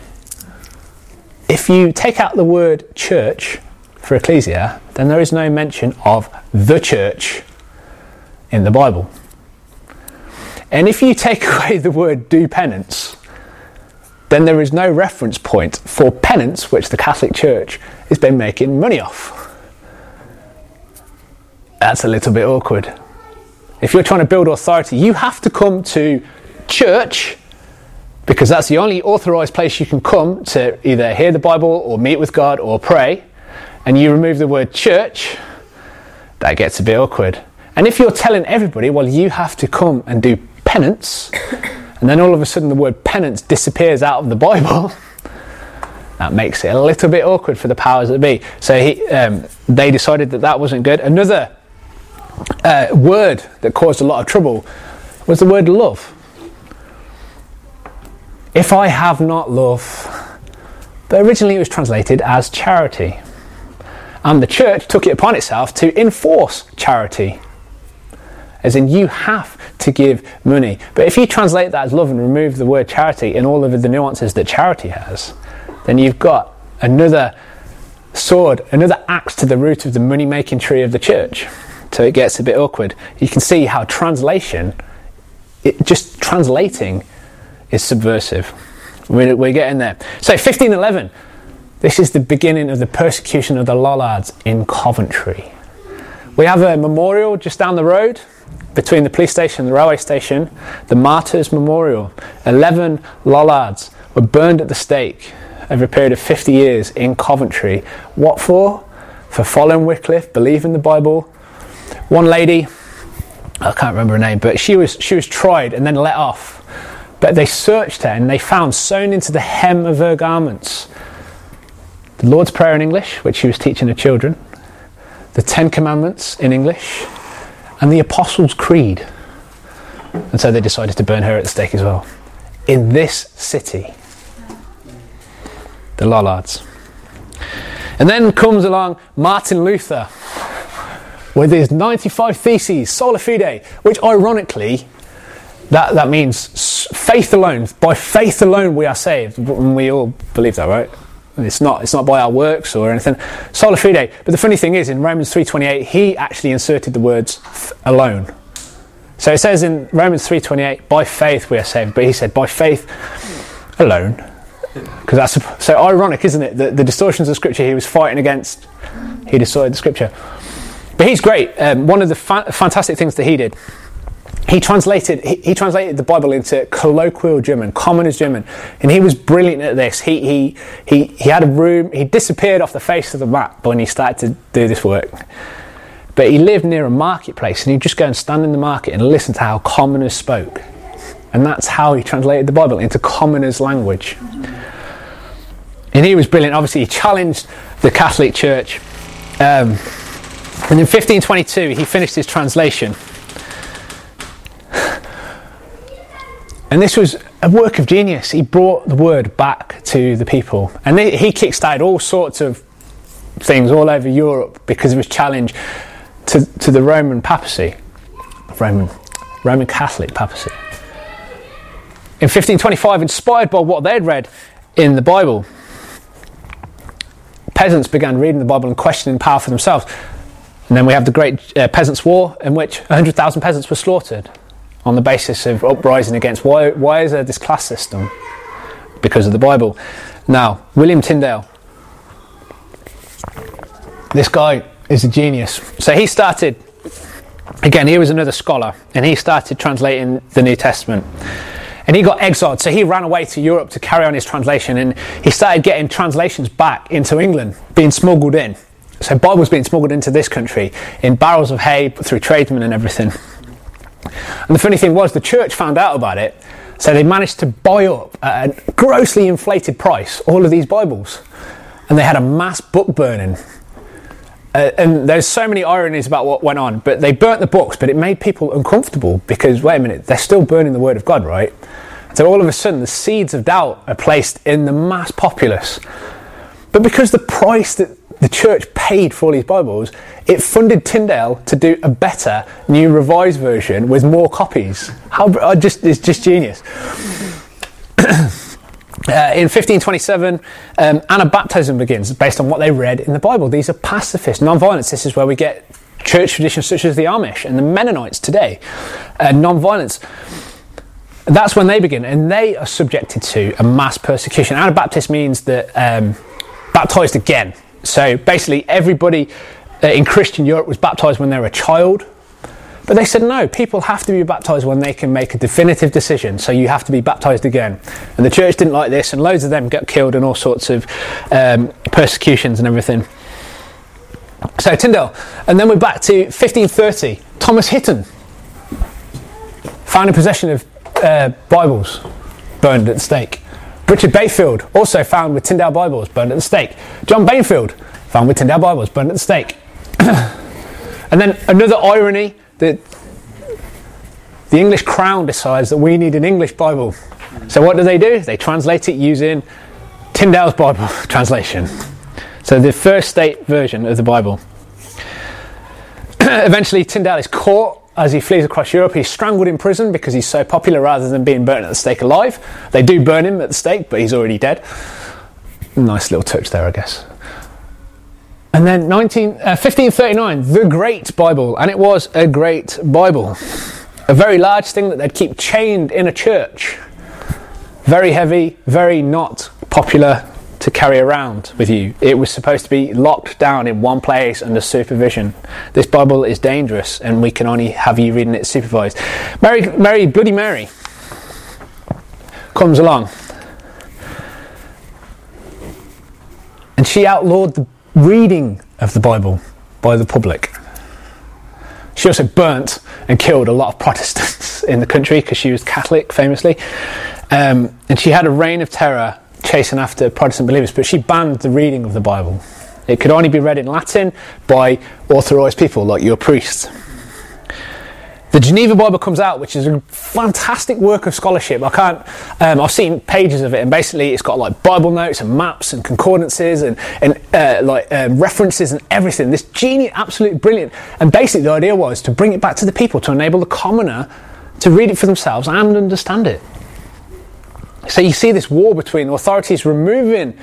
If you take out the word church for ecclesia, then there is no mention of the church in the Bible. And if you take (laughs) away the word do penance, then there is no reference point for penance, which the Catholic Church has been making money off. That's a little bit awkward. If you're trying to build authority, you have to come to church because that's the only authorized place you can come to either hear the Bible or meet with God or pray. And you remove the word church, that gets a bit awkward. And if you're telling everybody, well, you have to come and do penance, (coughs) and then all of a sudden the word penance disappears out of the Bible, (laughs) that makes it a little bit awkward for the powers that be. So he, um, they decided that that wasn't good. Another uh, word that caused a lot of trouble was the word love. If I have not love, but originally it was translated as charity. And the church took it upon itself to enforce charity. As in, you have to give money. But if you translate that as love and remove the word charity and all of the nuances that charity has, then you've got another sword, another axe to the root of the money making tree of the church. So it gets a bit awkward. You can see how translation, it, just translating, is subversive. We're, we're getting there. So 1511, this is the beginning of the persecution of the Lollards in Coventry. We have a memorial just down the road between the police station and the railway station, the Martyrs Memorial. 11 Lollards were burned at the stake over a period of 50 years in Coventry. What for? For following Wycliffe, believing the Bible, one lady, I can't remember her name, but she was she was tried and then let off. But they searched her and they found sewn into the hem of her garments the Lord's Prayer in English, which she was teaching her children, the Ten Commandments in English, and the Apostles' Creed. And so they decided to burn her at the stake as well. In this city, the Lollards. And then comes along Martin Luther with his 95 Theses, Sola Fide, which ironically, that, that means faith alone. By faith alone we are saved. We all believe that, right? It's not, it's not by our works or anything. Sola fide. But the funny thing is, in Romans 3.28, he actually inserted the words alone. So it says in Romans 3.28, by faith we are saved. But he said, by faith alone. Because that's so ironic, isn't it? That the distortions of Scripture he was fighting against, he distorted the Scripture. But he's great. Um, one of the fa- fantastic things that he did, he translated he, he, translated the Bible into colloquial German, commoners German, and he was brilliant at this. He, he he he had a room. He disappeared off the face of the map when he started to do this work. But he lived near a marketplace, and he'd just go and stand in the market and listen to how commoners spoke, and that's how he translated the Bible into commoners' language. And he was brilliant. Obviously, he challenged the Catholic Church. Um, and in 1522, he finished his translation. And this was a work of genius. He brought the word back to the people. And he kickstarted all sorts of things all over Europe because of his challenge to, to the Roman papacy, Roman, Roman Catholic papacy. In 1525, inspired by what they'd read in the Bible, peasants began reading the Bible and questioning power for themselves. And then we have the Great uh, Peasants' War, in which 100,000 peasants were slaughtered on the basis of uprising against why, why is there this class system? Because of the Bible. Now, William Tyndale. This guy is a genius. So he started again, he was another scholar, and he started translating the New Testament. And he got exiled, so he ran away to Europe to carry on his translation, and he started getting translations back into England, being smuggled in. So Bibles being smuggled into this country in barrels of hay through tradesmen and everything. And the funny thing was, the church found out about it, so they managed to buy up at a grossly inflated price all of these Bibles, and they had a mass book burning uh, and there's so many ironies about what went on, but they burnt the books, but it made people uncomfortable because, wait a minute, they're still burning the word of God, right? So all of a sudden, the seeds of doubt are placed in the mass populace. But because the price that the church paid for all these Bibles, it funded Tyndale to do a better, new revised version with more copies. How I just it's just genius. (clears throat) Uh, in 1527, um, Anabaptism begins based on what they read in the Bible. These are pacifist, non-violence. This is where we get church traditions such as the Amish and the Mennonites today. Uh, non-violence. That's when they begin, and they are subjected to a mass persecution. Anabaptist means that um, baptized again. So basically, everybody uh, in Christian Europe was baptized when they were a child but they said, no, people have to be baptized when they can make a definitive decision, so you have to be baptized again. And the church didn't like this, and loads of them got killed and all sorts of um, persecutions and everything. So, Tyndale. And then we're back to 1530. Thomas Hitton found in possession of uh, Bibles burned at stake. Richard Bayfield, also found with Tyndale Bibles burned at the stake. John Bainfield, found with Tyndale Bibles burned at the stake. (clears throat) and then another irony that the English crown decides that we need an English Bible. So what do they do? They translate it using Tyndale's Bible (laughs) translation. So the first state version of the Bible. (clears throat) Eventually, Tyndale is caught as he flees across Europe. He's strangled in prison because he's so popular rather than being burnt at the stake alive. They do burn him at the stake, but he's already dead. Nice little touch there, I guess. And then 19, uh, 1539, the Great Bible, and it was a great Bible. A very large thing that they'd keep chained in a church. Very heavy, very not popular to carry around with you. It was supposed to be locked down in one place under supervision. This Bible is dangerous, and we can only have you reading it supervised. Mary, Mary Bloody Mary comes along. And she outlawed the reading of the Bible by the public. She also burnt and killed a lot of (laughs) Protestants in the country because she was Catholic, famously. Um, and she had a reign of terror chasing after Protestant believers, but she banned the reading of the Bible. It could only be read in Latin by authorized people like your priests. The Geneva Bible comes out, which is a fantastic work of scholarship. I can't, um, I've seen pages of it, and basically it's got like Bible notes and maps and concordances and, and uh, like uh, references and everything. This genius, absolutely brilliant. And basically the idea was to bring it back to the people, to enable the commoner to read it for themselves and understand it. So you see this war between authorities removing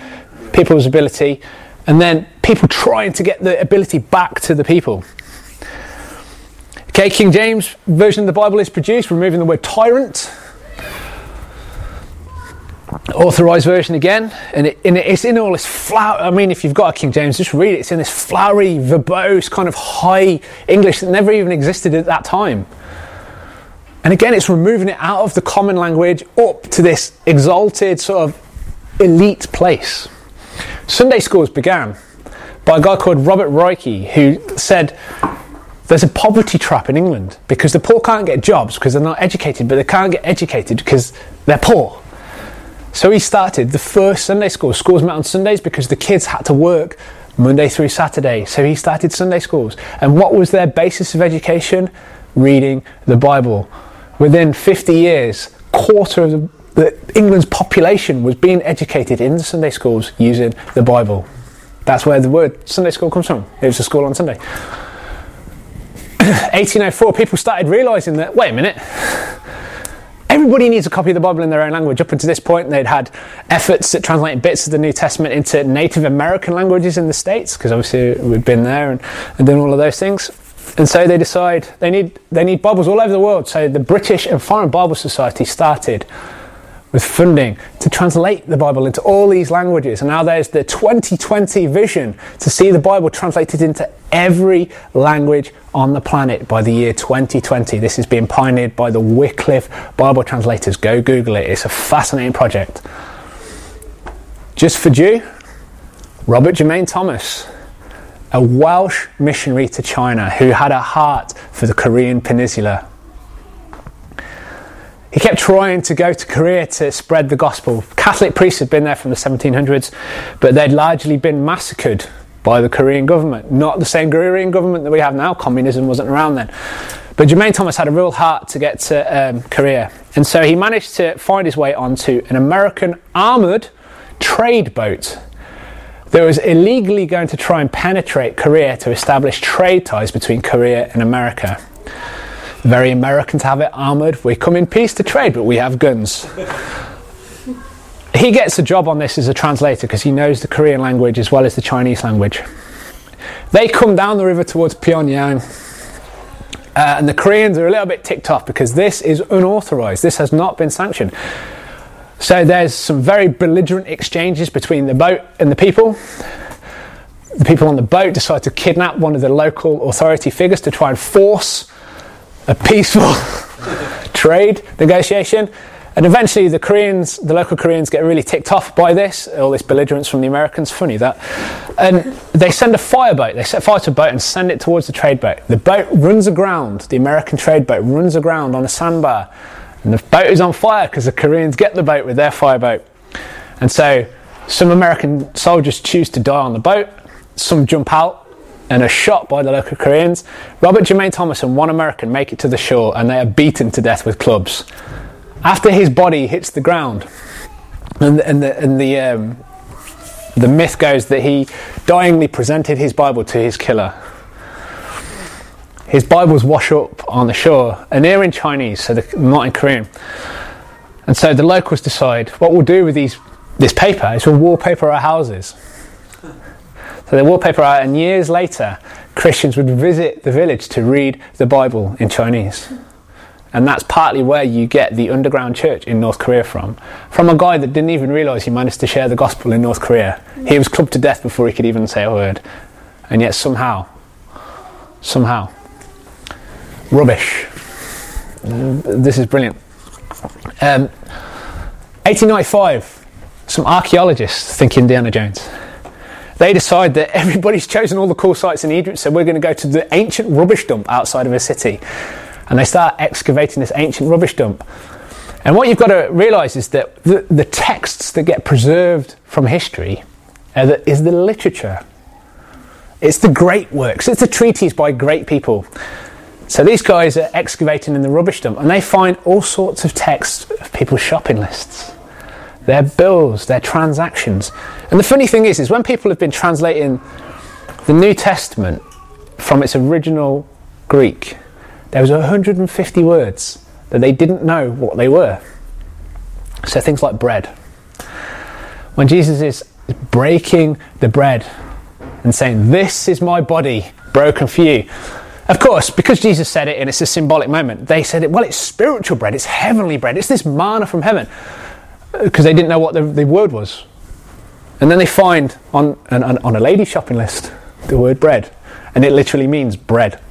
people's ability and then people trying to get the ability back to the people. Okay, King James version of the Bible is produced, removing the word tyrant. Authorized version again, and, it, and it's in all this flower. I mean, if you've got a King James, just read it. It's in this flowery, verbose, kind of high English that never even existed at that time. And again, it's removing it out of the common language up to this exalted, sort of elite place. Sunday schools began by a guy called Robert Raikes, who said there's a poverty trap in England because the poor can't get jobs because they're not educated, but they can't get educated because they're poor. So he started the first Sunday school. Schools met on Sundays because the kids had to work Monday through Saturday. So he started Sunday schools. And what was their basis of education? Reading the Bible. Within 50 years, quarter of the, the, England's population was being educated in the Sunday schools using the Bible. That's where the word Sunday school comes from. It was a school on Sunday. (clears throat) 1804, people started realizing that, wait a minute, everybody needs a copy of the Bible in their own language. Up until this point, they'd had efforts at translating bits of the New Testament into Native American languages in the States, because obviously we'd been there and, and done all of those things. And so they decide they need, they need Bibles all over the world. So the British and Foreign Bible Society started with funding to translate the Bible into all these languages. And now there's the 2020 vision to see the Bible translated into every language on the planet by the year 2020. This is being pioneered by the Wycliffe Bible translators. Go Google it, it's a fascinating project. Just for Jew, Robert Jermain Thomas, a Welsh missionary to China who had a heart for the Korean Peninsula he kept trying to go to Korea to spread the gospel. Catholic priests had been there from the 1700s, but they'd largely been massacred by the Korean government. Not the same Korean government that we have now, communism wasn't around then. But Jermain Thomas had a real heart to get to um, Korea, and so he managed to find his way onto an American armoured trade boat that was illegally going to try and penetrate Korea to establish trade ties between Korea and America. Very American to have it armoured. We come in peace to trade, but we have guns. he gets a job on this as a translator because he knows the Korean language as well as the Chinese language. They come down the river towards Pyongyang. Uh, and the Koreans are a little bit ticked off because this is unauthorized. This has not been sanctioned. So there's some very belligerent exchanges between the boat and the people. The people on the boat decide to kidnap one of the local authority figures to try and force a peaceful (laughs) trade negotiation. And eventually, the Koreans, the local Koreans, get really ticked off by this, all this belligerence from the Americans. Funny that. And they send a fireboat, they set fire to a boat and send it towards the trade boat. The boat runs aground, the American trade boat runs aground on a sandbar. And the boat is on fire because the Koreans get the boat with their fireboat. And so, some American soldiers choose to die on the boat, some jump out, and are shot by the local Koreans. Robert Jermain Thomas and one American make it to the shore and they are beaten to death with clubs. After his body hits the ground, and, and the, and the, um, the myth goes that he dyingly presented his Bible to his killer. His Bibles wash up on the shore, and they're in Chinese, so they're not in Korean. And so the locals decide what we'll do with these, this paper is we'll wallpaper our houses. So they wallpaper out, and years later, Christians would visit the village to read the Bible in Chinese. And that's partly where you get the underground church in North Korea from. From a guy that didn't even realise he managed to share the gospel in North Korea. He was clubbed to death before he could even say a word. And yet somehow, somehow, rubbish. This is brilliant. Um, 1895, some archaeologists think Indiana Jones they decide that (laughs) everybody's chosen all the cool sites in Egypt, so we're going to go to the ancient rubbish dump outside of a city. And they start excavating this ancient rubbish dump. And what you've got to realise is that the, the, texts that get preserved from history the, is the literature. It's the great works, it's the treaties by great people. So these guys are excavating in the rubbish dump and they find all sorts of texts of people's shopping lists their bills, their transactions. And the funny thing is, is when people have been translating the New Testament from its original Greek, there was 150 words that they didn't know what they were. So things like bread. When Jesus is breaking the bread and saying, This is my body broken for you. Of course, because Jesus said it and it's a symbolic moment, they said it, well, it's spiritual bread, it's heavenly bread, it's this manna from heaven uh, because they didn't know what the, the, word was. And then they find on, on, on a lady shopping list the word bread, and it literally means bread,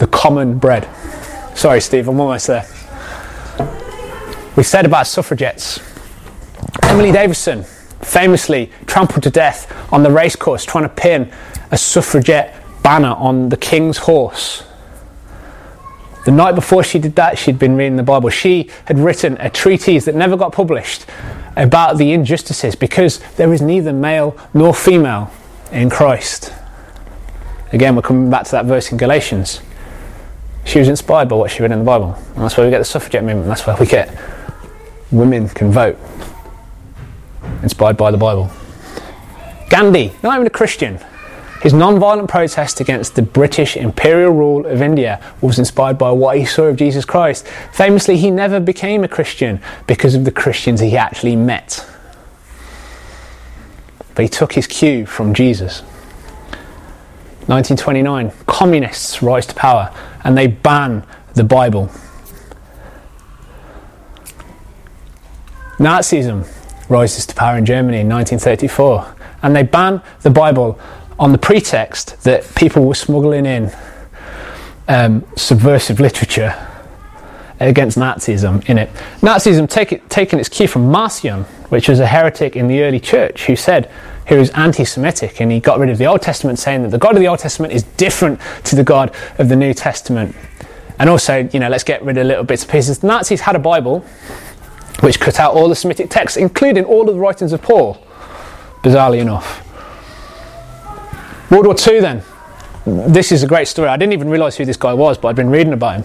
the common bread. Sorry, Steve, I'm almost there. We said about suffragettes. Emily Davison famously trampled to death on the racecourse trying to pin a suffragette banner on the king's horse. The night before she did that, she'd been reading the Bible. She had written a treatise that never got published about the injustices because there is neither male nor female in Christ. Again, we're coming back to that verse in Galatians. She was inspired by what she read in the Bible. And that's where we get the suffragette movement. That's where we get women can vote. Inspired by the Bible. Gandhi, not even a Christian, his non-violent protest against the British imperial rule of India was inspired by what he saw of Jesus Christ. Famously, he never became a Christian because of the Christians he actually met. But he took his cue from Jesus. 1929, communists rise to power and they ban the Bible. Nazism rises to power in Germany in 1934, and they ban the Bible on the pretext that people were smuggling in um, subversive literature against Nazism in it. Nazism take it, taking its cue from Marcion, which was a heretic in the early church who said he was anti Semitic and he got rid of the Old Testament, saying that the God of the Old Testament is different to the God of the New Testament. And also, you know, let's get rid of little bits and pieces. The Nazis had a Bible which cut out all the Semitic texts, including all of the writings of Paul, bizarrely enough. World War II, then. This is a great story. I didn't even realise who this guy was, but I'd been reading about him.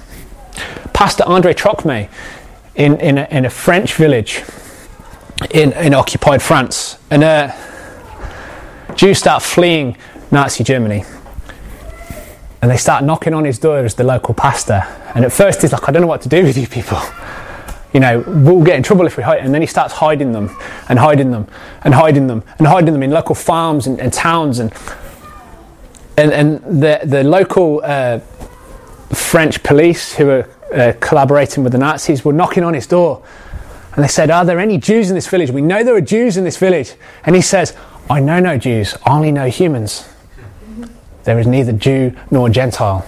Pastor Andre Trocmé in, in, a, in a French village in, in occupied France. And uh, Jews start fleeing Nazi Germany. And they start knocking on his door as the local pastor. And at first he's like, I don't know what to do with you people. You know, we'll get in trouble if we hide. And then he starts hiding them and hiding them and hiding them and hiding them in local farms and, and towns. And, and, and the, the local uh, French police who were uh, collaborating with the Nazis were knocking on his door. And they said, Are there any Jews in this village? We know there are Jews in this village. And he says, I know no Jews, I only know humans. There is neither Jew nor Gentile.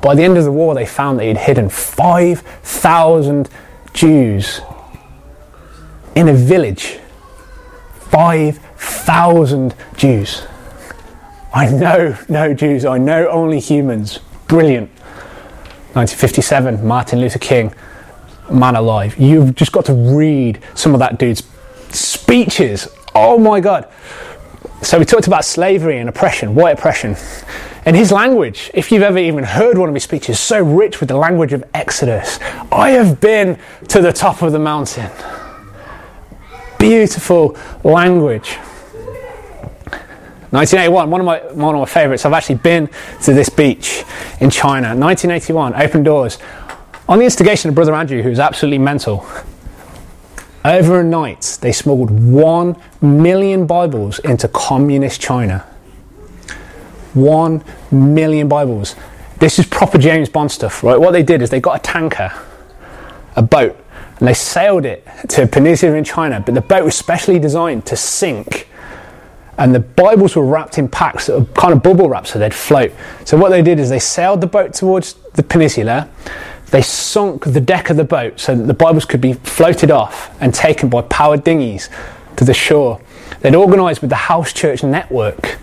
By the end of the war, they found that he'd hidden 5,000 Jews in a village. 5,000 Jews. I know no Jews, I know only humans. Brilliant. 1957, Martin Luther King, man alive. You've just got to read some of that dude's speeches. Oh my God. So we talked about slavery and oppression, white oppression. And his language, if you've ever even heard one of his speeches, so rich with the language of Exodus. I have been to the top of the mountain. Beautiful language. 1981, one of my one of my favourites. I've actually been to this beach in China. 1981, open doors, on the instigation of Brother Andrew, who was absolutely mental. Overnight, they smuggled one million Bibles into communist China. One million Bibles. This is proper James Bond stuff, right? What they did is they got a tanker, a boat, and they sailed it to a peninsula in China, but the boat was specially designed to sink and the Bibles were wrapped in packs, that were kind of bubble wrap, so they'd float. So what they did is they sailed the boat towards the peninsula. They sunk the deck of the boat so that the Bibles could be floated off and taken by powered dinghies to the shore. They'd organised with the house church network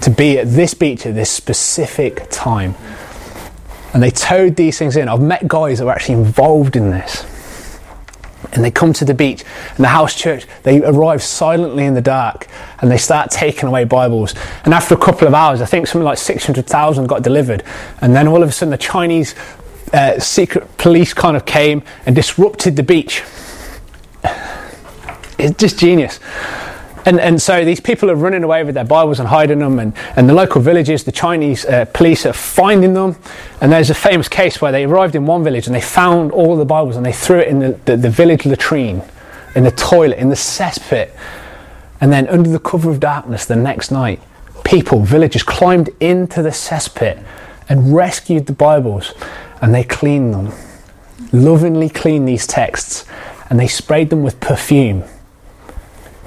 to be at this beach at this specific time. And they towed these things in. I've met guys that were actually involved in this and they come to the beach and the house church they arrive silently in the dark and they start taking away bibles. And after a couple of hours i think something like 600000 got delivered. And then all of a sudden the chinese uh, secret police kind of came and disrupted the beach. (sighs) It's just genius and, and so these people are running away with their Bibles and hiding them, and, and the local villages, the Chinese uh, police are finding them. And there's a famous case where they arrived in one village and they found all the Bibles and they threw it in the, the, the village latrine, in the toilet, in the cesspit. And then, under the cover of darkness, the next night, people, villagers, climbed into the cesspit and rescued the Bibles. And they cleaned them, lovingly cleaned these texts, and they sprayed them with perfume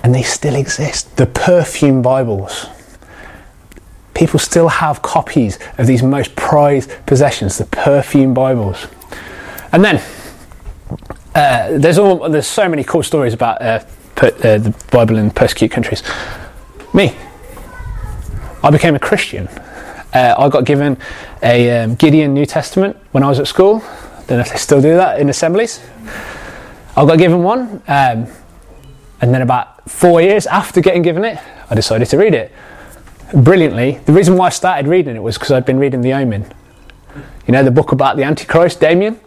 and they still exist. The perfume Bibles. People still have copies of these most prized possessions, the perfume Bibles. And then uh, there's all there's so many cool stories about uh, per, uh, the Bible in persecuted countries. Me, I became a Christian. Uh, I got given a um, Gideon New Testament when I was at school. I Don't know if they still do that in assemblies. I got given one. Um, and then about four years after getting given it, I decided to read it. Brilliantly, the reason why I started reading it was because I'd been reading The Omen. You know, the book about the Antichrist, Damien?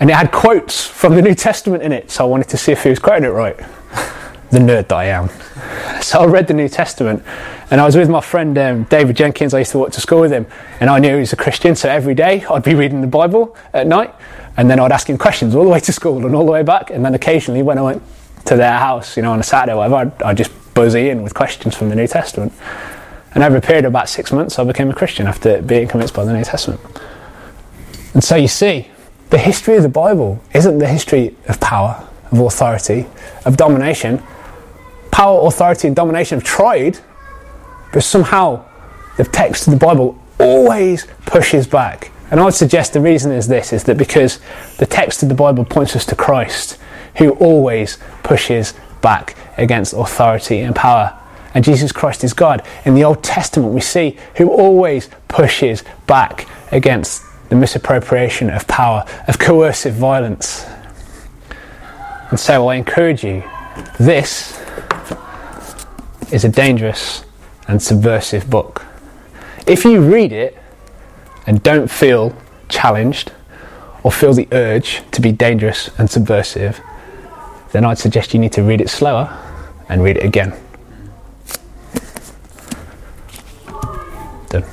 And it had quotes from the New Testament in it, so I wanted to see if he was quoting it right. the nerd that I am. (laughs) So I read the New Testament, and I was with my friend um, David Jenkins. I used to walk to school with him, and I knew he was a Christian, so every day I'd be reading the Bible at night, and then I'd ask him questions all the way to school and all the way back, and then occasionally when I went to their house, you know, on a Saturday or whatever, I'd, I'd just buzz in with questions from the New Testament. And over a period of about six months, I became a Christian after being convinced by the New Testament. And so you see, the history of the Bible isn't the history of power of authority, of domination. Power, authority, and domination have tried, but somehow the text of the Bible always pushes back. And I would suggest the reason is this is that because the text of the Bible points us to Christ, who always pushes back against authority and power. And Jesus Christ is God. In the Old Testament, we see who always pushes back against the misappropriation of power, of coercive violence. And so I encourage you this is a dangerous and subversive book. If you read it and don't feel challenged or feel the urge to be dangerous and subversive, then I'd suggest you need to read it slower and read it again. Done.